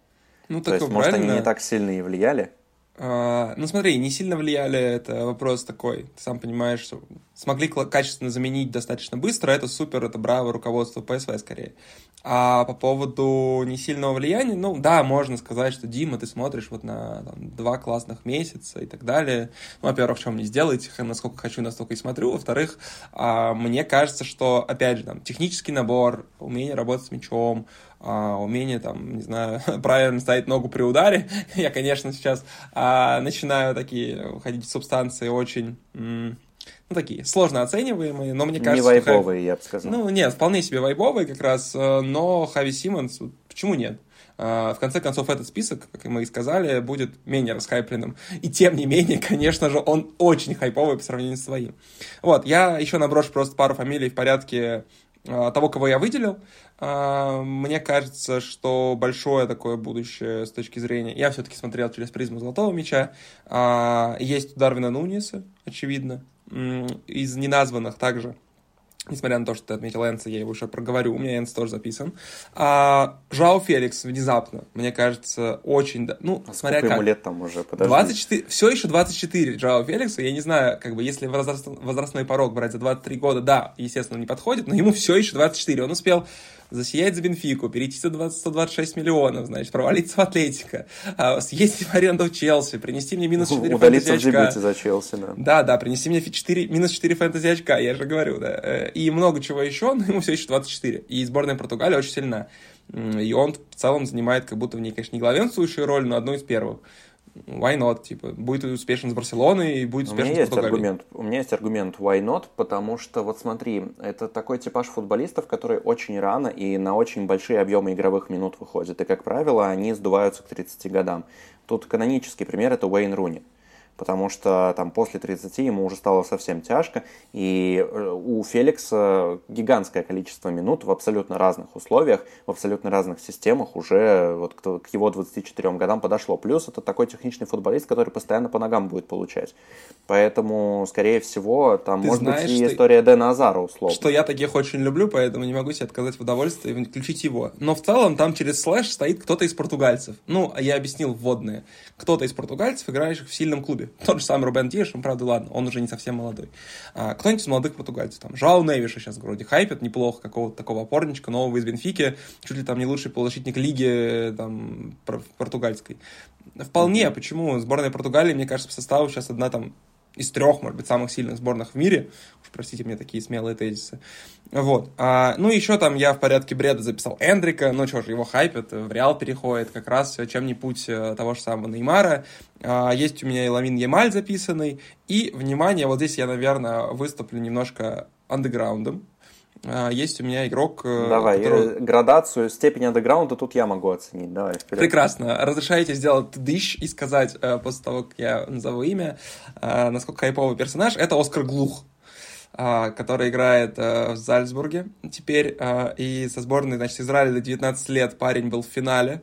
Ну, То есть, может, они не так сильно и влияли. Uh, ну смотри, не сильно влияли, это вопрос такой, ты сам понимаешь, что смогли качественно заменить достаточно быстро, это супер, это браво руководство ПСВ скорее. А по поводу несильного влияния, ну да, можно сказать, что Дима, ты смотришь вот на там, два классных месяца и так далее. Ну, во-первых, чем мне сделаете, насколько хочу, настолько и смотрю. Во-вторых, а, мне кажется, что, опять же, там, технический набор, умение работать с мячом, а, умение, там, не знаю, [laughs] правильно ставить ногу при ударе. [laughs] Я, конечно, сейчас а, начинаю такие уходить в субстанции очень ну, такие сложно оцениваемые, но мне кажется... Не вайбовые, Хави... я бы сказал. Ну, нет, вполне себе вайбовые как раз, э, но Хави Симмонс, почему нет? Э, в конце концов, этот список, как мы и сказали, будет менее расхайпленным. И тем не менее, [laughs] конечно же, он очень хайповый по сравнению с своим. Вот, я еще наброшу просто пару фамилий в порядке того, кого я выделил. Мне кажется, что большое такое будущее с точки зрения... Я все-таки смотрел через призму Золотого Мяча. Есть у Дарвина Нуниса, очевидно из неназванных также, несмотря на то, что ты отметил Энса, я его еще проговорю, у меня Энс тоже записан. А, Жао Феликс внезапно, мне кажется, очень... Ну, а смотря как. ему лет там уже, подожди. 24, все еще 24 Жао Феликсу, я не знаю, как бы, если возраст, возрастной порог брать за 23 года, да, естественно, не подходит, но ему все еще 24, он успел засиять за Бенфику, перейти за 20, 126 миллионов, значит, провалиться в Атлетико, а, съездить в аренду в Челси, принести мне минус 4 Удалиться в Джибути за Челси, да. Да, да, принести мне 4, минус 4 фэнтези очка, я же говорю, да. Э, и много чего еще, но ему все еще 24. И сборная Португалии очень сильна. И он в целом занимает как будто в ней, конечно, не главенствующую роль, но одну из первых why not, типа, будет успешен с Барселоной и будет успешен у меня с есть аргумент, У меня есть аргумент why not, потому что, вот смотри, это такой типаж футболистов, которые очень рано и на очень большие объемы игровых минут выходят. И, как правило, они сдуваются к 30 годам. Тут канонический пример – это Уэйн Руни потому что там после 30 ему уже стало совсем тяжко, и э, у Феликса гигантское количество минут в абсолютно разных условиях, в абсолютно разных системах уже вот к его 24 годам подошло. Плюс это такой техничный футболист, который постоянно по ногам будет получать. Поэтому, скорее всего, там Ты может знаешь, быть и история Дэна Азара условно. Что я таких очень люблю, поэтому не могу себе отказать в удовольствии включить его. Но в целом там через слэш стоит кто-то из португальцев. Ну, я объяснил вводные. Кто-то из португальцев, играющих в сильном клубе. [laughs] Тот же самый Рубен Диаш, он, правда, ладно, он уже не совсем молодой. А, кто-нибудь из молодых португальцев, там, Жау Невиша сейчас вроде хайпит неплохо, какого-то такого опорничка, нового из Бенфики, чуть ли там не лучший полузащитник лиги, там, португальской. Вполне, почему? Сборная Португалии, мне кажется, по составу сейчас одна там из трех, может быть, самых сильных сборных в мире. Уж простите мне такие смелые тезисы. Вот. А, ну, еще там я в порядке бреда записал Эндрика. Ну, что ж, его хайпят, в Реал переходит. Как раз чем не путь э, того же самого Неймара. А, есть у меня и Ламин Ямаль записанный. И, внимание, вот здесь я, наверное, выступлю немножко андеграундом. А, есть у меня игрок... Э, Давай, который... градацию, степень андеграунда тут я могу оценить. Давай, вперед. Прекрасно. Разрешаете сделать дыщ и сказать, э, после того, как я назову имя, э, насколько хайповый персонаж. Это Оскар Глух который играет в Зальцбурге теперь, и со сборной, значит, Израиля до 19 лет парень был в финале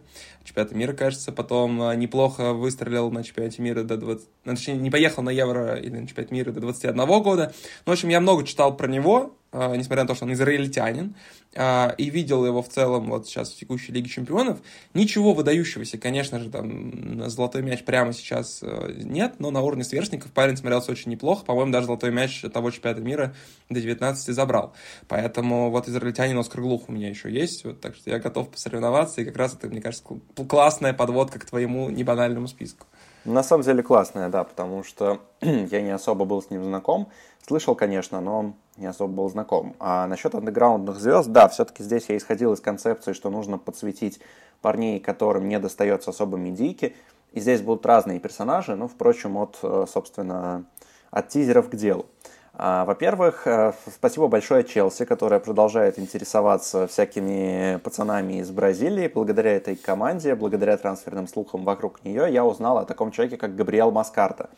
чемпионата мира, кажется, потом неплохо выстрелил на чемпионате мира до 20... Ну, точнее, не поехал на Евро или на чемпионат мира до 21 года. Ну, в общем, я много читал про него, а, несмотря на то, что он израильтянин, а, и видел его в целом вот сейчас в текущей Лиге Чемпионов. Ничего выдающегося, конечно же, там золотой мяч прямо сейчас э, нет, но на уровне сверстников парень смотрелся очень неплохо. По-моему, даже золотой мяч того чемпионата мира до 19 забрал. Поэтому вот израильтянин Оскар Глух у меня еще есть, вот, так что я готов посоревноваться, и как раз это, мне кажется, классная подводка к твоему небанальному списку. На самом деле классная, да, потому что [clears throat] я не особо был с ним знаком. Слышал, конечно, но не особо был знаком. А насчет андеграундных звезд, да, все-таки здесь я исходил из концепции, что нужно подсветить парней, которым не достается особо медийки. И здесь будут разные персонажи, ну, впрочем, от, э, собственно, от тизеров к делу. А, во-первых, э, спасибо большое Челси, которая продолжает интересоваться всякими пацанами из Бразилии. Благодаря этой команде, благодаря трансферным слухам вокруг нее, я узнал о таком человеке, как Габриэл Маскарта.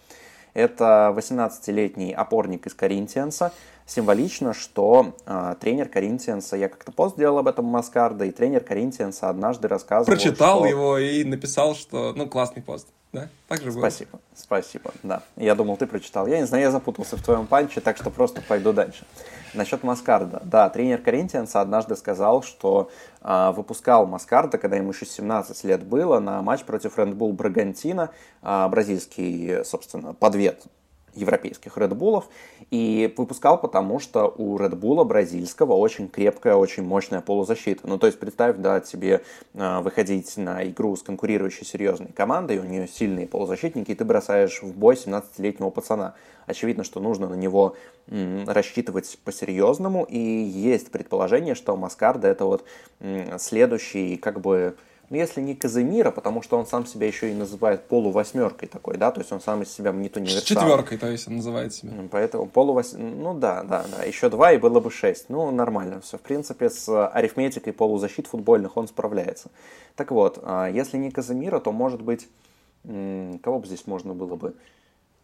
Это 18-летний опорник из Коринтианса. Символично, что э, тренер Коринтианса, я как-то пост сделал об этом Маскарда, и тренер Коринтианса однажды рассказывал, Прочитал что... его и написал, что, ну, классный пост. Да? Так же было. Спасибо, спасибо, да. Я думал, ты прочитал. Я не знаю, я запутался в твоем панче, так что просто пойду дальше. Насчет Маскарда. Да, тренер Коринтианса однажды сказал, что э, выпускал Маскарда, когда ему еще 17 лет было, на матч против Bull Брагантина, э, бразильский, собственно, подвет европейских Red Bull'ов и выпускал потому, что у Red Bull бразильского очень крепкая, очень мощная полузащита. Ну, то есть представь, да, тебе э, выходить на игру с конкурирующей серьезной командой, у нее сильные полузащитники, и ты бросаешь в бой 17-летнего пацана. Очевидно, что нужно на него м, рассчитывать по-серьезному, и есть предположение, что Маскарда это вот м, следующий, как бы, Но если не Казимира, потому что он сам себя еще и называет полувосьмеркой такой, да, то есть он сам из себя не то не Четверкой, то есть он называет себя. Поэтому полувос... Ну да, да, да. Еще два и было бы шесть. Ну, нормально все. В принципе, с арифметикой полузащит футбольных он справляется. Так вот, а, если не Казимира, то может быть... Кого бы здесь можно было бы...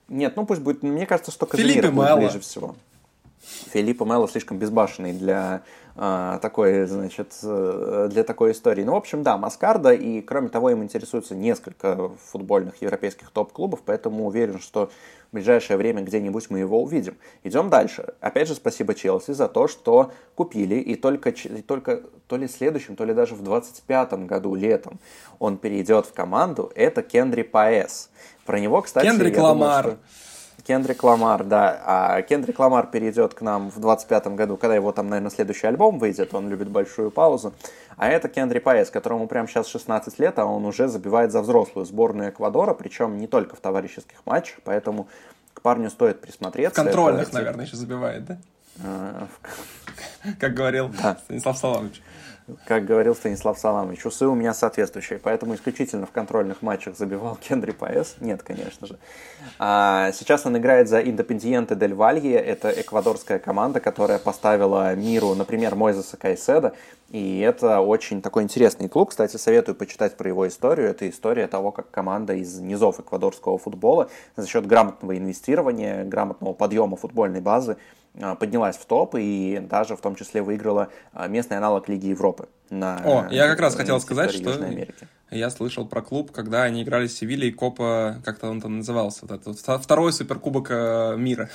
Нет, ну пусть будет... Мне кажется, что Казимира будет ближе всего. Филиппо Мелло слишком безбашенный для такой, значит, э, для такой истории. Ну, в общем, да, Маскарда, и кроме того, им интересуется несколько футбольных европейских топ-клубов, поэтому уверен, что в ближайшее время где-нибудь мы его увидим. Идем дальше. Опять же, спасибо Челси за то, что купили, и только, и только то ли следующем, то ли даже в 25 году летом он перейдет в команду. Это Кендри Паэс. Про него, кстати, Кендрик Ламар. Думаю, что Кендрик Ламар, да. А Кендрик Ламар перейдет к нам в 25-м году, когда его там, наверное, следующий альбом выйдет, он любит большую паузу. А это Кендри Паэс, которому прямо сейчас 16 лет, а он уже забивает за взрослую сборную Эквадора, причем не только в товарищеских матчах, поэтому к парню стоит присмотреться. В контрольных, это... наверное, еще забивает, да? [laughs] Как говорил Станислав Саламович как говорил Станислав Саламович, усы у меня соответствующие, поэтому исключительно в контрольных матчах забивал [laughs] Кендри Паэс. Нет, конечно же. А сейчас он играет за Индепендиенте Дель Валье. Это эквадорская команда, которая поставила миру, например, Мойзеса Кайседа. И это очень такой интересный клуб. Кстати, советую почитать про его историю. Это история того, как команда из низов эквадорского футбола за счет грамотного инвестирования, грамотного подъема футбольной базы поднялась в топ и даже в том числе выиграла а, местный аналог Лиги Европы. На, О, я как раз хотел сказать, что я слышал про клуб, когда они играли с Севильей, Копа, как-то он там назывался, вот этот, второй суперкубок э, мира.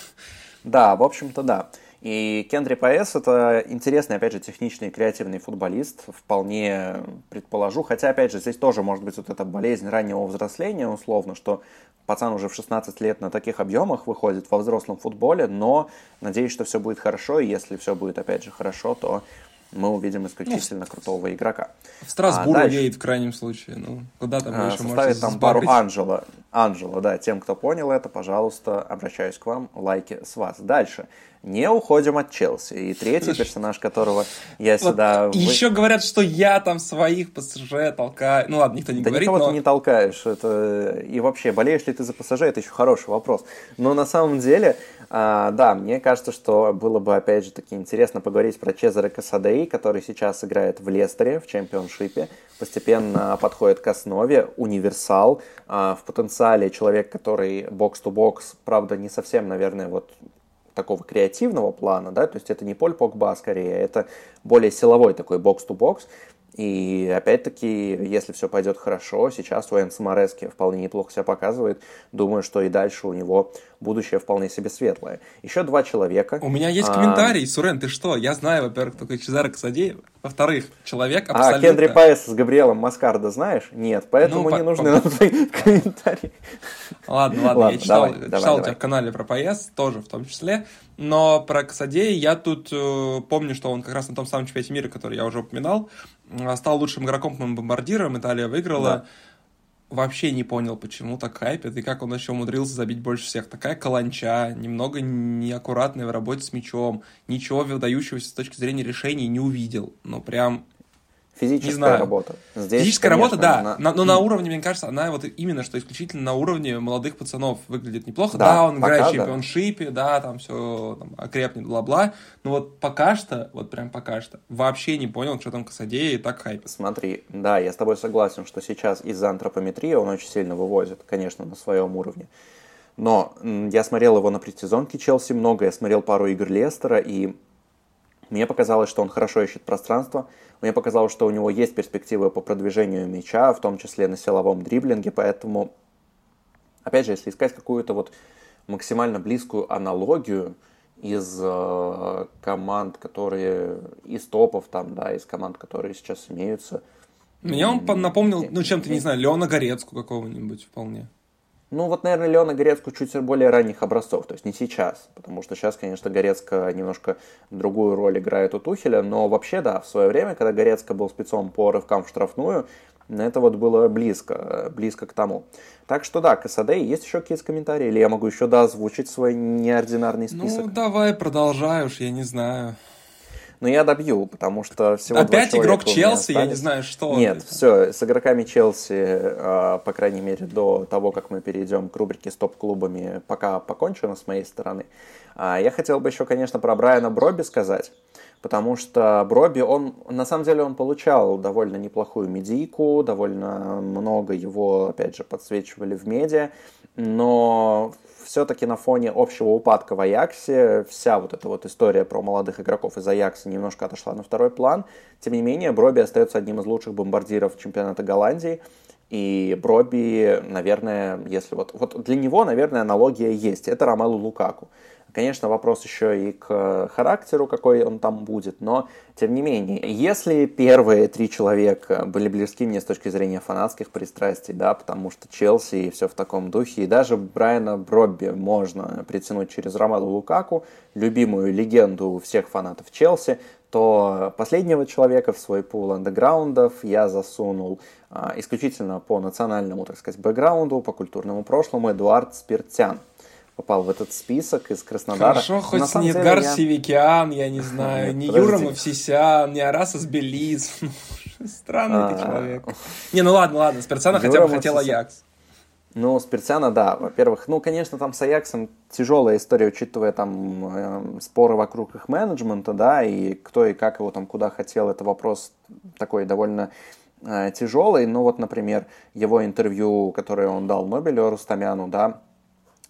Да, в общем-то, да. И Кендри Паэс это интересный, опять же, техничный креативный футболист, вполне предположу. Хотя, опять же, здесь тоже может быть вот эта болезнь раннего взросления, условно, что пацан уже в 16 лет на таких объемах выходит во взрослом футболе, но надеюсь, что все будет хорошо, и если все будет, опять же, хорошо, то мы увидим исключительно ну, крутого игрока. В Страсбург а едет в крайнем случае. Ну, куда там а, еще Составит там пару Анжела. Анжела, да. Тем, кто понял это, пожалуйста, обращаюсь к вам. Лайки с вас. Дальше не уходим от Челси. И третий персонаж, которого я вот сюда... Еще говорят, что я там своих ПСЖ толкаю. Ну ладно, никто не да говорит, никого но... ты не толкаешь. Это... И вообще, болеешь ли ты за ПСЖ, это еще хороший вопрос. Но на самом деле, а, да, мне кажется, что было бы, опять же, таки интересно поговорить про Чезаре Касадеи, который сейчас играет в Лестере, в чемпионшипе, постепенно подходит к основе, универсал, а, в потенциале человек, который бокс-то-бокс, правда, не совсем, наверное, вот такого креативного плана, да, то есть это не Поль Погба скорее, это более силовой такой бокс-то-бокс, и опять-таки, если все пойдет хорошо, сейчас у Энса Морески вполне неплохо себя показывает. Думаю, что и дальше у него будущее вполне себе светлое. Еще два человека. У меня есть а... комментарий. Сурен, ты что? Я знаю, во-первых, только Чезаро Касадеев. Во-вторых, человек а, абсолютно... А Кендри Пайес с Габриэлом Маскардо знаешь? Нет, поэтому ну, не по- нужны по- нам твои комментарии. Ладно, ладно, я читал, давай, читал давай, у тебя в канале про Пайес, тоже в том числе. Но про Касадея я тут э, помню, что он как раз на том самом чемпионате мира, который я уже упоминал, стал лучшим игроком по бомбардирам, Италия выиграла. Да. Вообще не понял, почему так хайпит, и как он еще умудрился забить больше всех. Такая каланча, немного неаккуратная в работе с мячом, ничего выдающегося с точки зрения решений не увидел. Но прям Физическая не знаю. работа. Здесь, Физическая конечно, работа, да. Она... На, но на уровне, мне кажется, она вот именно что исключительно на уровне молодых пацанов выглядит неплохо. Да, да он играет в чемпионшипе, да. да, там все там, окрепнет, бла-бла. Но вот пока что, вот прям пока что, вообще не понял, что там Касадея и так хайп. Смотри, да, я с тобой согласен, что сейчас из-за антропометрии он очень сильно вывозит, конечно, на своем уровне. Но я смотрел его на предсезонке Челси много, я смотрел пару игр Лестера, и мне показалось, что он хорошо ищет пространство. Мне показалось, что у него есть перспективы по продвижению мяча, в том числе на силовом дриблинге, поэтому, опять же, если искать какую-то вот максимально близкую аналогию из э, команд, которые из топов там, да, из команд, которые сейчас имеются. Меня он напомнил, ну, чем-то, не знаю, Леона Горецку какого-нибудь вполне. Ну, вот, наверное, Леона Горецку чуть более ранних образцов, то есть не сейчас, потому что сейчас, конечно, Горецка немножко другую роль играет у Тухеля, но вообще, да, в свое время, когда Горецка был спецом по рывкам в штрафную, это вот было близко, близко к тому. Так что да, Касадей, есть еще какие-то комментарии? Или я могу еще, да, озвучить свой неординарный список? Ну, давай, продолжай уж, я не знаю. Но я добью, потому что всего Опять игрок Челси, я не знаю, что. Нет, все, с игроками Челси, а, по крайней мере, до того, как мы перейдем к рубрике с топ-клубами, пока покончено с моей стороны. А, я хотел бы еще, конечно, про Брайана Броби сказать потому что Броби, он, на самом деле, он получал довольно неплохую медийку, довольно много его, опять же, подсвечивали в медиа, но все-таки на фоне общего упадка в Аяксе вся вот эта вот история про молодых игроков из Аякса немножко отошла на второй план. Тем не менее, Броби остается одним из лучших бомбардиров чемпионата Голландии, и Броби, наверное, если вот, вот для него, наверное, аналогия есть. Это Ромелу Лукаку. Конечно, вопрос еще и к характеру, какой он там будет, но тем не менее, если первые три человека были близки мне с точки зрения фанатских пристрастий, да, потому что Челси и все в таком духе, и даже Брайана Бробби можно притянуть через Ромаду Лукаку, любимую легенду всех фанатов Челси, то последнего человека в свой пул андеграундов я засунул а, исключительно по национальному, так сказать, бэкграунду, по культурному прошлому Эдуард Спиртян попал в этот список из Краснодара. Хорошо, хоть не Эдгар я... Севикян, я не [laughs] знаю, не Юра Мовсисян, не Арасас Белиз. [laughs] Странный ты а. человек. Не, ну ладно, ладно, Спиртсана хотя бы хотел Аякс. Ну, Спиртсяна, да. Во-первых, ну, конечно, там с Аяксом тяжелая история, учитывая там э, споры вокруг их менеджмента, да, и кто и как его там куда хотел, это вопрос такой довольно э, тяжелый. Ну, вот, например, его интервью, которое он дал Нобелю Рустамяну, да,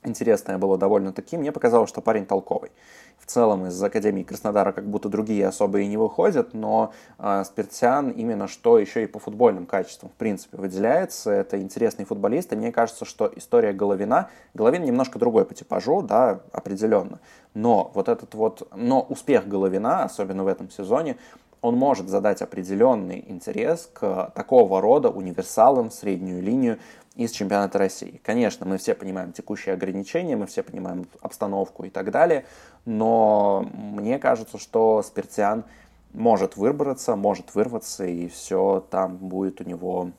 интересное было довольно-таки. Мне показалось, что парень толковый. В целом из Академии Краснодара как будто другие особо и не выходят, но э, Спиртсян именно что еще и по футбольным качествам в принципе выделяется. Это интересный футболист, и мне кажется, что история Головина, Головин немножко другой по типажу, да, определенно. Но вот этот вот, но успех Головина, особенно в этом сезоне, он может задать определенный интерес к такого рода универсалам среднюю линию, из чемпионата России. Конечно, мы все понимаем текущие ограничения, мы все понимаем обстановку и так далее, но мне кажется, что Спиртиан может выбраться, может вырваться, и все там будет у него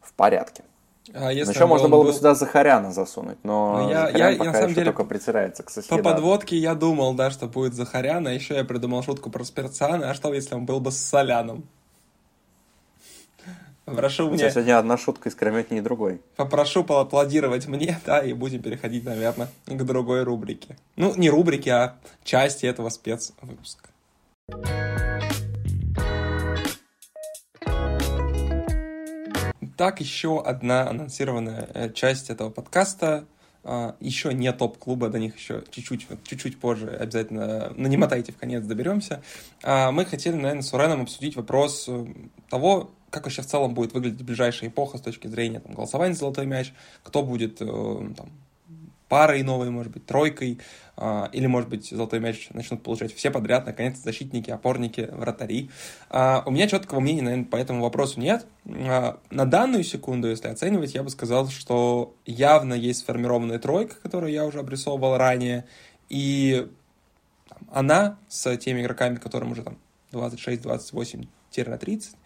в порядке. А если еще можно было бы сюда Захаряна засунуть, но ну, я, Захарян я, пока на самом деле, только прицирается к соседу. По подводке я думал, да, что будет Захарян, а еще я придумал шутку про Спирциана, а что если он был бы с Соляном? Прошу мне... Сегодня одна шутка искрометнее другой. Попрошу поаплодировать мне, [laughs] да, и будем переходить, наверное, к другой рубрике. Ну, не рубрике, а части этого спецвыпуска. Так, еще одна анонсированная э, часть этого подкаста. А, еще не топ-клуба, до них еще чуть-чуть, чуть-чуть позже обязательно, ну не мотайте, в конец доберемся. А, мы хотели, наверное, с Уреном обсудить вопрос э, того, как вообще в целом будет выглядеть ближайшая эпоха с точки зрения там, голосования золотой мяч, кто будет э, там, парой новой, может быть, тройкой, э, или, может быть, золотой мяч начнут получать все подряд, наконец, защитники, опорники, вратари. Э, у меня четкого мнения, наверное, по этому вопросу нет. Э, на данную секунду, если оценивать, я бы сказал, что явно есть сформированная тройка, которую я уже обрисовывал ранее, и она с теми игроками, которым уже там 26-28 30 а,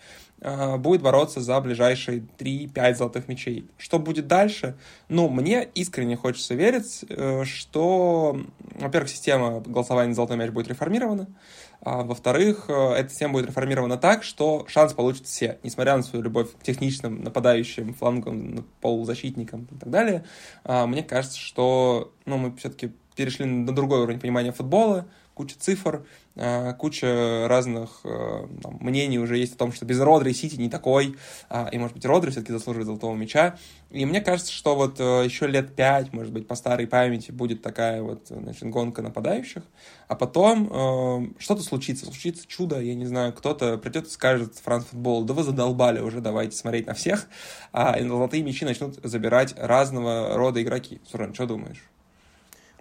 будет бороться за ближайшие 3-5 золотых мячей. Что будет дальше? Ну, мне искренне хочется верить, э, что, во-первых, система голосования за золотой мяч будет реформирована, а во-вторых, э, эта система будет реформирована так, что шанс получат все, несмотря на свою любовь к техничным нападающим, флангам, полузащитникам и так далее. А, мне кажется, что ну, мы все-таки перешли на другой уровень понимания футбола, куча цифр, э, куча разных э, там, мнений уже есть о том, что без Родри Сити не такой, а, и, может быть, Родри все-таки заслуживает золотого мяча. И мне кажется, что вот э, еще лет пять, может быть, по старой памяти будет такая вот, значит, гонка нападающих, а потом что-то случится, случится чудо, я не знаю, кто-то придет и скажет Франц Футбол, да вы задолбали уже, давайте смотреть на всех, а золотые мячи начнут забирать разного рода игроки. Сурен, что думаешь?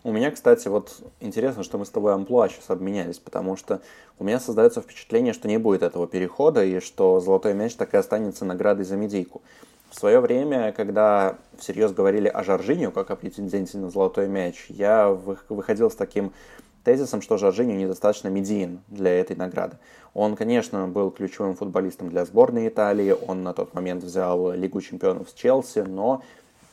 У меня, кстати, вот интересно, что мы с тобой амплуа сейчас обменялись, потому что у меня создается впечатление, что не будет этого перехода, и что золотой мяч так и останется наградой за медийку. В свое время, когда всерьез говорили о Жоржиню как о претенденте на золотой мяч, я выходил с таким тезисом, что Жоржиню недостаточно медиен для этой награды. Он, конечно, был ключевым футболистом для сборной Италии, он на тот момент взял Лигу чемпионов с Челси, но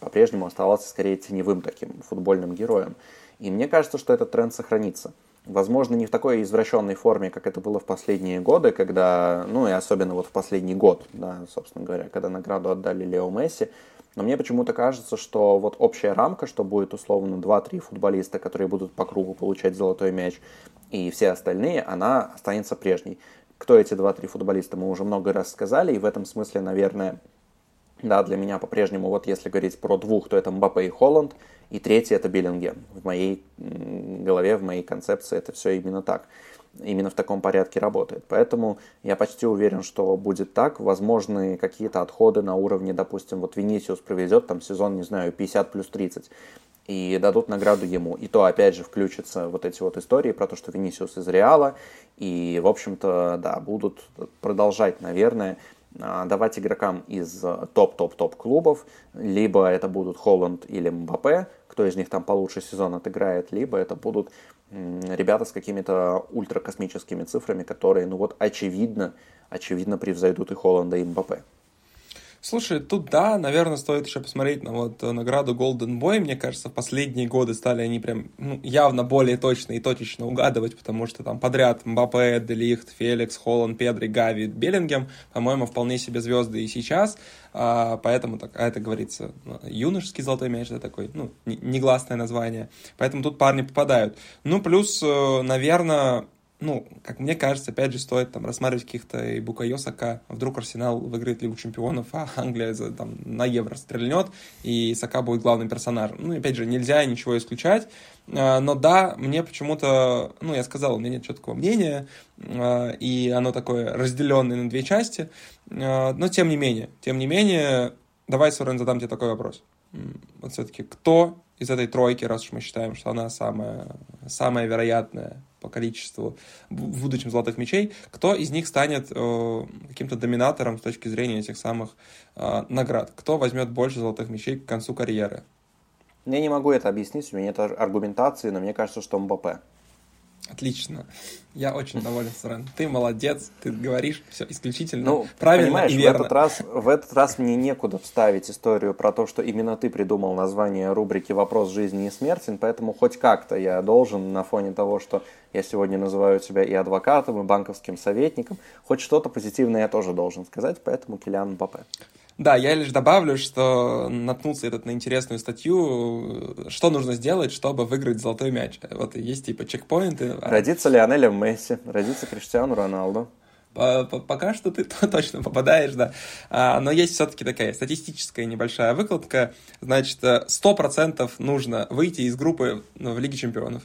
по-прежнему оставался скорее теневым таким футбольным героем. И мне кажется, что этот тренд сохранится. Возможно, не в такой извращенной форме, как это было в последние годы, когда, ну и особенно вот в последний год, да, собственно говоря, когда награду отдали Лео Месси. Но мне почему-то кажется, что вот общая рамка, что будет условно 2-3 футболиста, которые будут по кругу получать золотой мяч, и все остальные, она останется прежней. Кто эти 2-3 футболиста, мы уже много раз сказали, и в этом смысле, наверное, да, для меня по-прежнему, вот если говорить про двух, то это Мбаппе и Холланд, и третий это Биллингем. В моей голове, в моей концепции это все именно так. Именно в таком порядке работает. Поэтому я почти уверен, что будет так. Возможны какие-то отходы на уровне, допустим, вот Венисиус проведет там сезон, не знаю, 50 плюс 30 и дадут награду ему. И то, опять же, включатся вот эти вот истории про то, что Венисиус из Реала, и, в общем-то, да, будут продолжать, наверное, давать игрокам из топ-топ-топ клубов, либо это будут Холланд или Мбаппе, кто из них там получше сезон отыграет, либо это будут ребята с какими-то ультракосмическими цифрами, которые, ну вот, очевидно, очевидно превзойдут и Холланда, и Мбаппе. Слушай, тут да, наверное, стоит еще посмотреть на вот э, награду Golden Boy. Мне кажется, в последние годы стали они прям ну, явно более точно и точечно угадывать, потому что там подряд Мбаппе, Делихт, Феликс, Холланд, Педри, Гави, Беллингем, по-моему, вполне себе звезды и сейчас. А, поэтому так, а это говорится ну, юношеский золотой мяч, да, такой, ну, негласное название. Поэтому тут парни попадают. Ну, плюс, э, наверное, ну, как мне кажется, опять же, стоит там рассматривать каких-то и Букайо Сака. Вдруг Арсенал выиграет Лигу Чемпионов, а Англия там на Евро стрельнет, и Сака будет главным персонажем. Ну, опять же, нельзя ничего исключать. А, но да, мне почему-то, ну, я сказал, у меня нет четкого мнения, а, и оно такое разделенное на две части. А, но тем не менее, тем не менее, давай, Сурен, задам тебе такой вопрос. Вот все-таки кто из этой тройки, раз уж мы считаем, что она самая, самая вероятная по количеству в золотых мечей, кто из них станет э, каким-то доминатором с точки зрения этих самых э, наград? Кто возьмет больше золотых мечей к концу карьеры? Я не могу это объяснить, у меня нет аргументации, но мне кажется, что МБП. Отлично. Я очень доволен, Сарен. Ты молодец, ты говоришь все исключительно ну, правильно и верно. В этот, раз, в этот раз мне некуда вставить историю про то, что именно ты придумал название рубрики «Вопрос жизни и смерти», поэтому хоть как-то я должен на фоне того, что я сегодня называю тебя и адвокатом, и банковским советником, хоть что-то позитивное я тоже должен сказать, поэтому Килиан Мбаппе. Да, я лишь добавлю, что наткнулся этот на интересную статью, что нужно сделать, чтобы выиграть золотой мяч. Вот есть типа чекпоинты. Родится Лионель Месси, родится Криштиану Роналду. Пока что ты [laughs] точно попадаешь, да. А, но есть все-таки такая статистическая небольшая выкладка. Значит, 100% нужно выйти из группы ну, в Лиге Чемпионов.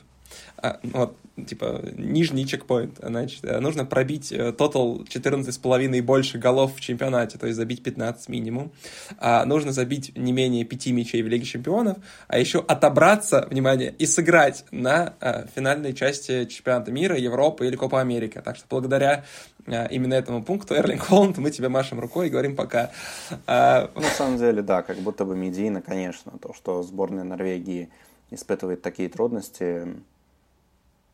А, вот, типа, нижний чекпоинт. Значит, э, нужно пробить тотал 14,5 и больше голов в чемпионате, то есть забить 15 минимум. А, нужно забить не менее 5 мячей в Лиге чемпионов, а еще отобраться, внимание, и сыграть на а, финальной части чемпионата мира, Европы или Копа Америка. Так что благодаря а, именно этому пункту, Эрлинг Холланд, мы тебе машем рукой и говорим пока. А... На самом деле, да, как будто бы медийно, конечно, то, что сборная Норвегии испытывает такие трудности,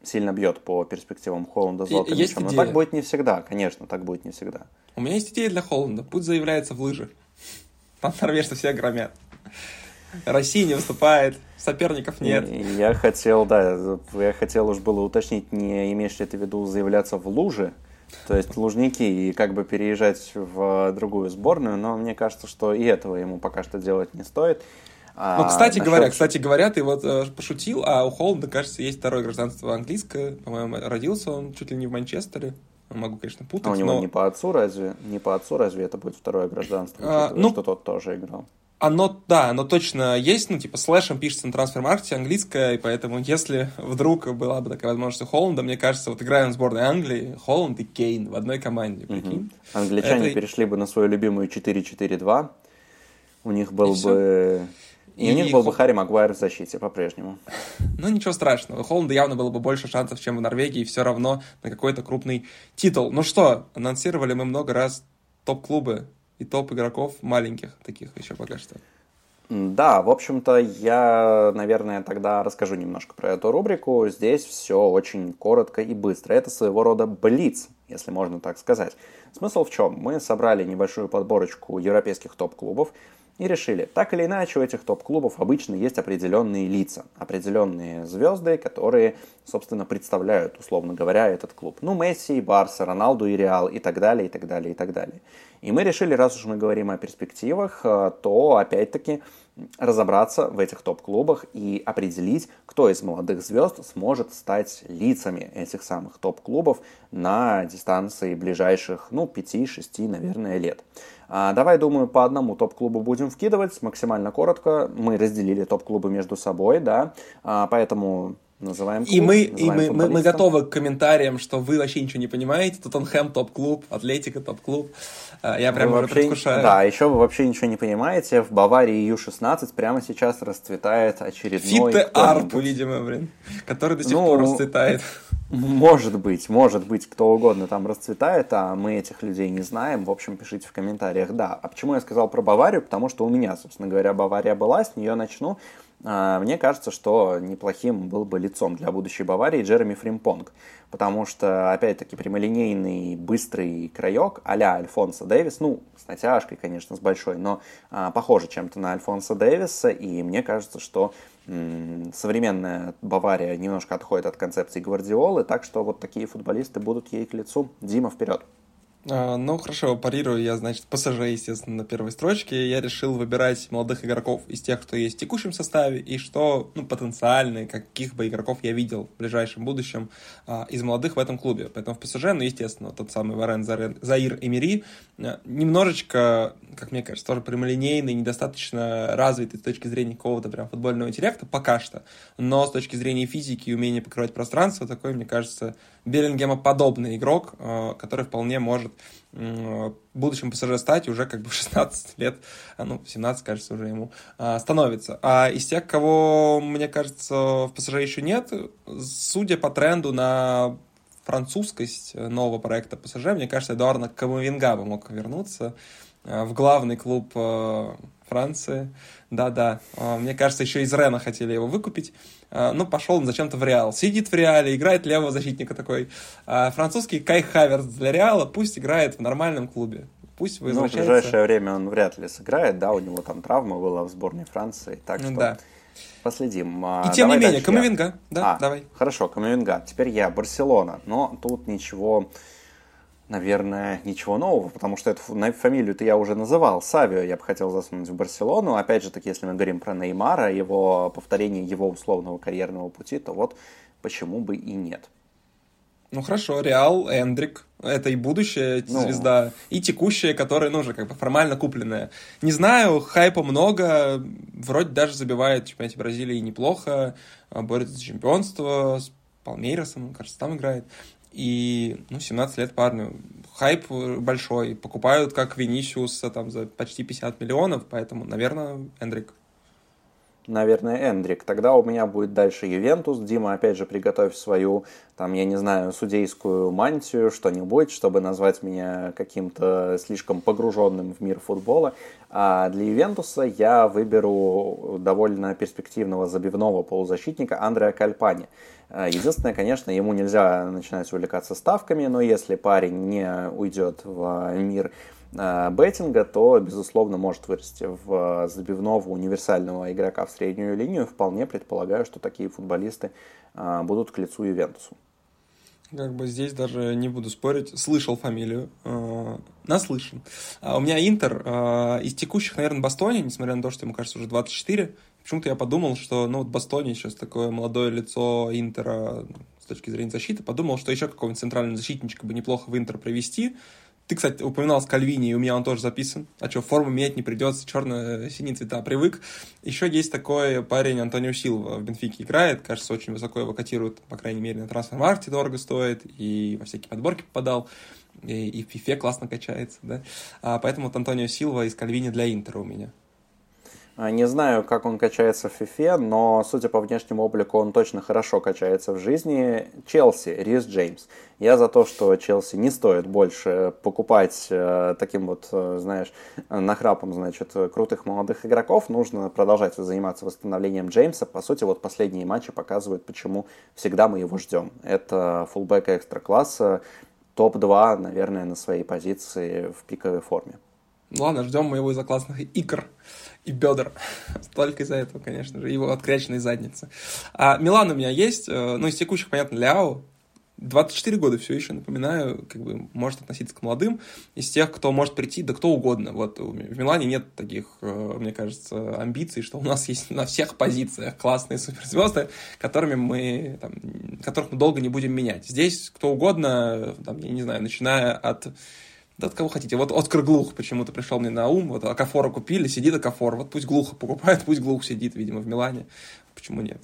сильно бьет по перспективам Холланда с золотым мячом. Но так будет не всегда, конечно, так будет не всегда. У меня есть идея для Холланда. Путь заявляется в лыжи. Там норвежцы все громят. Россия не выступает, соперников нет. Я хотел, да, я хотел уж было уточнить, не имеешь ли ты в виду заявляться в лужи, то есть лужники и как бы переезжать в другую сборную, но мне кажется, что и этого ему пока что делать не стоит. Ну, кстати а, говоря, насчет... кстати говоря, ты вот э, пошутил, а у Холланда, кажется, есть второе гражданство английское. По-моему, родился он чуть ли не в Манчестере. Могу, конечно, путать, а у него но... не по отцу разве? Не по отцу разве это будет второе гражданство, а, ну, что тот тоже играл? Оно, да, оно точно есть, ну, типа, слэшем пишется на трансфер-маркете английское, и поэтому, если вдруг была бы такая возможность у Холланда, мне кажется, вот играем в сборной Англии, Холланд и Кейн в одной команде, прикинь. Угу. Англичане это... перешли бы на свою любимую 4-4-2, у них был бы... Все? И, и у них был бы Харри Магуайр в защите по-прежнему. Ну, ничего страшного. У Холланда явно было бы больше шансов, чем в Норвегии, все равно на какой-то крупный титул. Ну что, анонсировали мы много раз топ-клубы и топ-игроков маленьких таких еще пока что. Да, в общем-то, я, наверное, тогда расскажу немножко про эту рубрику. Здесь все очень коротко и быстро. Это своего рода блиц. если можно так сказать. Смысл в чем? Мы собрали небольшую подборочку европейских топ-клубов, и решили, так или иначе у этих топ-клубов обычно есть определенные лица, определенные звезды, которые, собственно, представляют, условно говоря, этот клуб. Ну, Месси, Барса, Роналду и Реал и так далее, и так далее, и так далее. И мы решили, раз уж мы говорим о перспективах, э, то опять-таки разобраться в этих топ-клубах и определить, кто из молодых звезд сможет стать лицами этих самых топ-клубов на дистанции ближайших, ну, 5-6, наверное, лет. А, давай, думаю, по одному топ-клубу будем вкидывать, максимально коротко. Мы разделили топ-клубы между собой, да, а, поэтому Называем клуб, и мы, и мы, мы, мы готовы к комментариям, что вы вообще ничего не понимаете. Тоттенхэм топ-клуб, Атлетика топ-клуб. А, я прям уже предвкушаю. Да, еще вы вообще ничего не понимаете. В Баварии Ю-16 прямо сейчас расцветает очередной... Фитте Арп, видимо, блин, который до сих ну, пор расцветает. Может быть, может быть, кто угодно там расцветает, а мы этих людей не знаем. В общем, пишите в комментариях. Да, а почему я сказал про Баварию? Потому что у меня, собственно говоря, Бавария была, с нее начну. А, мне кажется, что неплохим был бы лицом для будущей Баварии Джереми Фримпонг, потому что, опять-таки, прямолинейный, быстрый краек а-ля Альфонсо Дэвис, ну, с натяжкой, конечно, с большой, но а, похоже чем-то на Альфонсо Дэвиса, и мне кажется, что современная Бавария немножко отходит от концепции Гвардиолы, так что вот такие футболисты будут ей к лицу. Дима, вперед! А, ну, хорошо, парирую я, значит, ПСЖ, естественно, на первой строчке. Я решил выбирать молодых игроков из тех, кто есть в текущем составе, и что, ну, потенциально, каких бы игроков я видел в ближайшем будущем а, из молодых в этом клубе. Поэтому в ПСЖ, ну, естественно, тот самый Варен Заир Эмири, а, немножечко, как мне кажется, тоже прямолинейный, недостаточно развитый с точки зрения какого-то прям футбольного интеллекта, пока что. Но с точки зрения физики и умения покрывать пространство, такой, мне кажется, Беллингема подобный игрок, а, который вполне может в будущем ПСЖ стать уже как бы в 16 лет, а, ну, 17, кажется, уже ему а, становится. А из тех, кого, мне кажется, в ПСЖ еще нет, судя по тренду на французскость нового проекта ПСЖ, мне кажется, Эдуардо Камавинга бы мог вернуться в главный клуб Франции. Да-да. Мне кажется, еще из Рена хотели его выкупить. Ну, пошел он зачем-то в Реал. Сидит в Реале, играет левого защитника такой. А французский Кай Хаверц для Реала пусть играет в нормальном клубе. Пусть возвращается. Ну, в ближайшее время он вряд ли сыграет, да, у него там травма была в сборной Франции, так что да. последим. А, И тем давай не менее, Камавинга, да, а, давай. Хорошо, Камавинга. Теперь я, Барселона, но тут ничего наверное, ничего нового, потому что эту фамилию-то я уже называл. Савио я бы хотел засунуть в Барселону. Опять же таки, если мы говорим про Неймара, его повторение его условного карьерного пути, то вот почему бы и нет. Ну хорошо, Реал, Эндрик, это и будущая ну. звезда, и текущая, которая, ну, уже как бы формально купленная. Не знаю, хайпа много, вроде даже забивает в чемпионате Бразилии неплохо, борется за чемпионство, с Палмейросом, кажется, там играет. И, ну, 17 лет парню. Хайп большой. Покупают как Винисиуса там за почти 50 миллионов, поэтому, наверное, Эндрик. Наверное, Эндрик. Тогда у меня будет дальше Ювентус. Дима, опять же, приготовь свою, там, я не знаю, судейскую мантию, что-нибудь, чтобы назвать меня каким-то слишком погруженным в мир футбола. А для Ювентуса я выберу довольно перспективного забивного полузащитника Андреа Кальпани. Э, единственное, конечно, ему нельзя начинать увлекаться ставками, но если парень не уйдет в мир беттинга, то, безусловно, может вырасти в забивного универсального игрока в среднюю линию. Вполне предполагаю, что такие футболисты э, будут к лицу Ювентусу. Как бы здесь даже не буду спорить. Слышал фамилию. Э, наслышан. А у меня Интер э, из текущих, наверное, Бастони, несмотря на то, что ему кажется уже 24. Почему-то я подумал, что ну вот Бастони сейчас такое молодое лицо Интера с точки зрения защиты. Подумал, что еще какого-нибудь центрального защитничка бы неплохо в Интер провести. Ты, кстати, упоминал Скальвини, и у меня он тоже записан. А что, форму менять не придется, черно-синие цвета привык. Еще есть такой парень Антонио Силва в Бенфике играет, кажется, очень высоко его котируют, по крайней мере, на трансфер-маркете дорого стоит, и во всякие подборки попадал, и, и в фифе классно качается, да. А, поэтому вот Антонио Силва из Кальвини для Интера у меня. А, не знаю, как он качается в FIFA, но, судя по внешнему облику, он точно хорошо качается в жизни. Челси, Рис Джеймс. Я за то, что Челси не стоит больше покупать э, таким вот, э, знаешь, нахрапом, значит, крутых молодых игроков. Нужно продолжать заниматься восстановлением Джеймса. По сути, вот последние матчи показывают, почему всегда мы его ждем. Это фулбэк экстра класса, топ-2, наверное, на своей позиции в пиковой форме. Ну ладно, ждем моего из-за классных икр и бедер. [laughs] Только из-за этого, конечно же, его откряченной задницы. А Милан у меня есть, э, ну, из текущих, понятно, Ляо, 24 года все еще, напоминаю, как бы может относиться к молодым, из тех, кто может прийти, да кто угодно. Вот в Милане нет таких, э, мне кажется, амбиций, что у нас есть на всех позициях классные суперзвезды, которыми мы, там, которых мы долго не будем менять. Здесь кто угодно, там, я не знаю, начиная от да от кого хотите. Вот Оскар Глух почему-то пришел мне на ум. Вот Акафора купили, сидит Акафор. Вот пусть Глуха покупает, пусть Глух сидит, видимо, в Милане. Почему нет?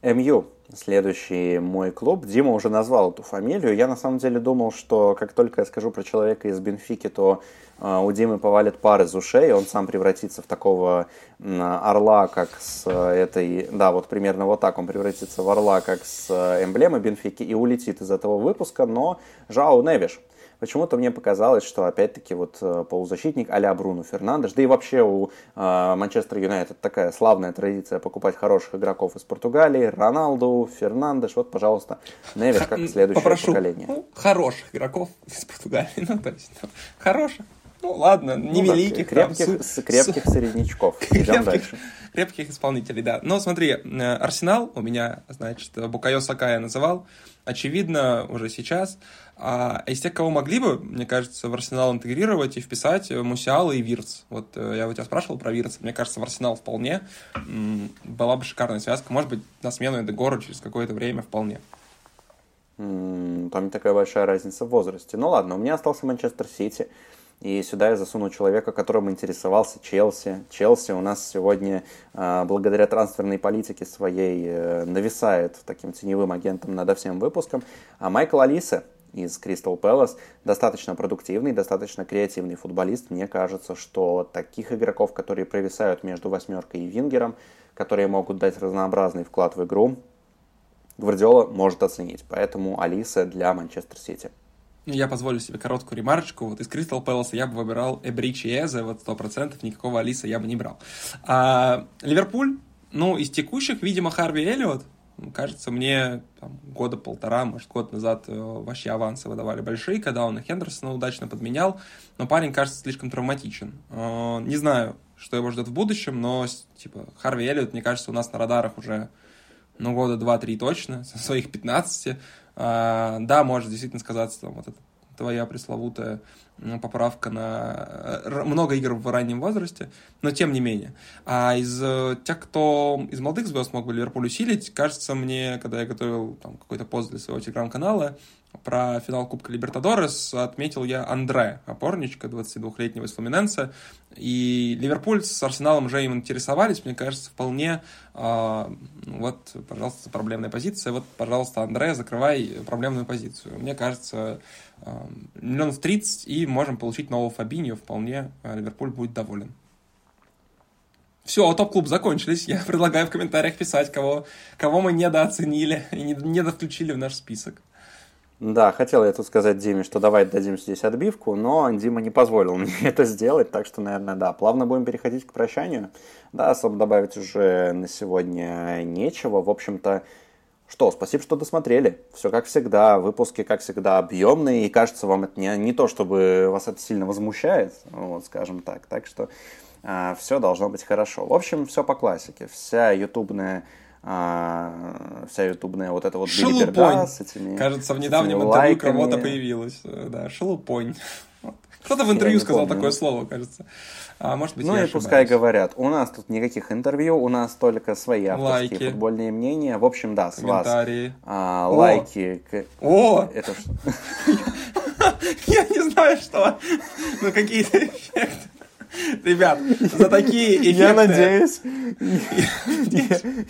МЮ. Следующий мой клуб. Дима уже назвал эту фамилию. Я на самом деле думал, что как только я скажу про человека из Бенфики, то э, у Димы повалит пар из ушей, он сам превратится в такого э, орла, как с э, этой... Да, вот примерно вот так он превратится в орла, как с э, эмблемой Бенфики, и улетит из этого выпуска, но Жау Невиш – Почему-то мне показалось, что опять-таки вот э, полузащитник а-ля Бруно Фернандеш, да и вообще у э, Манчестер Юнайтед такая славная традиция покупать хороших игроков из Португалии, Роналду, Фернандеш, вот, пожалуйста, Невиш как следующее Попрошу, поколение. Ну, хороших игроков из Португалии, [laughs] ну, то есть, ну, хороших. Ну, ладно, ну, великих. Крепких, там, с, крепких с... среднячков. [laughs] Идем дальше. Крепких исполнителей, да. Но смотри, э, Арсенал у меня, значит, Букайо Сакая называл. Очевидно, уже сейчас а из тех, кого могли бы, мне кажется, в Арсенал интегрировать и вписать э, Мусиала и Вирц. Вот э, я у тебя спрашивал про Вирца. Мне кажется, в Арсенал вполне была бы шикарная связка. Может быть, на смену Эдегора через какое-то время вполне. Там не такая большая разница в возрасте. Ну ладно, у меня остался Манчестер Сити. И сюда я засунул человека, которым интересовался Челси. Челси у нас сегодня, а, благодаря трансферной политике своей, э, нависает таким теневым агентом над всем выпуском. А Майкл Алиса, из Кристал Пэлас. Достаточно продуктивный, достаточно креативный футболист. Мне кажется, что таких игроков, которые провисают между восьмеркой и вингером, которые могут дать разнообразный вклад в игру, Гвардиола может оценить. Поэтому Алиса для Манчестер Сити. Ну, я позволю себе короткую ремарочку. Вот из Кристал Пэласа я бы выбирал Эбричи Эзе, вот сто процентов никакого Алиса я бы не брал. А, Ливерпуль, ну, из текущих, видимо, Харви Эллиот, Кажется, мне там, года полтора, может, год назад э, вообще авансы выдавали большие, когда он и Хендерсона удачно подменял, но парень кажется слишком травматичен. Э, не знаю, что его ждет в будущем, но, типа, Харви Эллиот, мне кажется, у нас на радарах уже, ну, года два-три точно, [laughs] со своих 15. Э, да, может действительно сказаться там вот это твоя пресловутая поправка на э, много игр в раннем возрасте, но тем не менее. А из э, тех, кто из молодых звезд мог бы Ливерпуль усилить, кажется мне, когда я готовил там, какой-то пост для своего телеграм-канала, про финал Кубка Либертадорес отметил я Андре, опорничка 22-летнего из Флуминенса. И Ливерпуль с Арсеналом уже им интересовались, мне кажется, вполне э, вот, пожалуйста, проблемная позиция. Вот, пожалуйста, Андре, закрывай проблемную позицию. Мне кажется, э, миллионов 30 и можем получить нового Фабиньо. Вполне Ливерпуль будет доволен. Все, топ-клуб закончились. Я [laughs] предлагаю в комментариях писать, кого, кого мы недооценили и недовключили в наш список. Да, хотел я тут сказать Диме, что давай дадим здесь отбивку, но Дима не позволил [laughs] мне это сделать, так что, наверное, да, плавно будем переходить к прощанию. Да, особо добавить уже на сегодня нечего. В общем-то, что, спасибо, что досмотрели. Все как всегда, выпуски, как всегда, объемные, и кажется, вам это не, не то, чтобы вас это сильно возмущает, вот, скажем так. Так что а, все должно быть хорошо. В общем, все по классике. Вся ютубная а, вся ютубная вот эта вот Шелупонь. с этими Кажется, в недавнем интервью кого-то появилась. Да, шелупонь. Кто-то в интервью сказал помню. такое слово, кажется. А может быть, ну и ошибаюсь. пускай говорят. У нас тут никаких интервью, у нас только свои авторские лайки. футбольные мнения. В общем, да, с вас а, лайки. О! Это что? [laughs] Я не знаю, что. [laughs] Ну, какие-то эффекты. Ребят, за такие [laughs] эффекты... Я надеюсь... [laughs]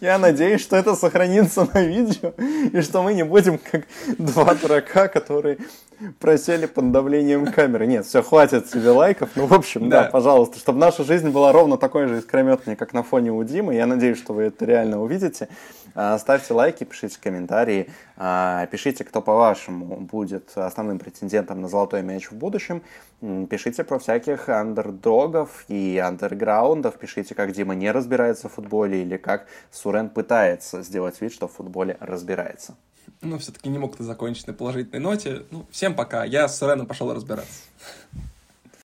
Я надеюсь, что это сохранится на видео, и что мы не будем как два дурака, которые просели под давлением камеры. Нет, все, хватит себе лайков. Ну, в общем, да, да пожалуйста, чтобы наша жизнь была ровно такой же искрометной, как на фоне у Димы. Я надеюсь, что вы это реально увидите. А, ставьте лайки, пишите комментарии, а, пишите, кто по-вашему будет основным претендентом на золотой мяч в будущем. Пишите про всяких андердогов и андерграундов. Пишите, как Дима не разбирается в футболе или как Сурен пытается сделать вид, что в футболе разбирается. Но все-таки не мог ты закончить на положительной ноте. Ну, всем пока. Я с Суреном пошел разбираться.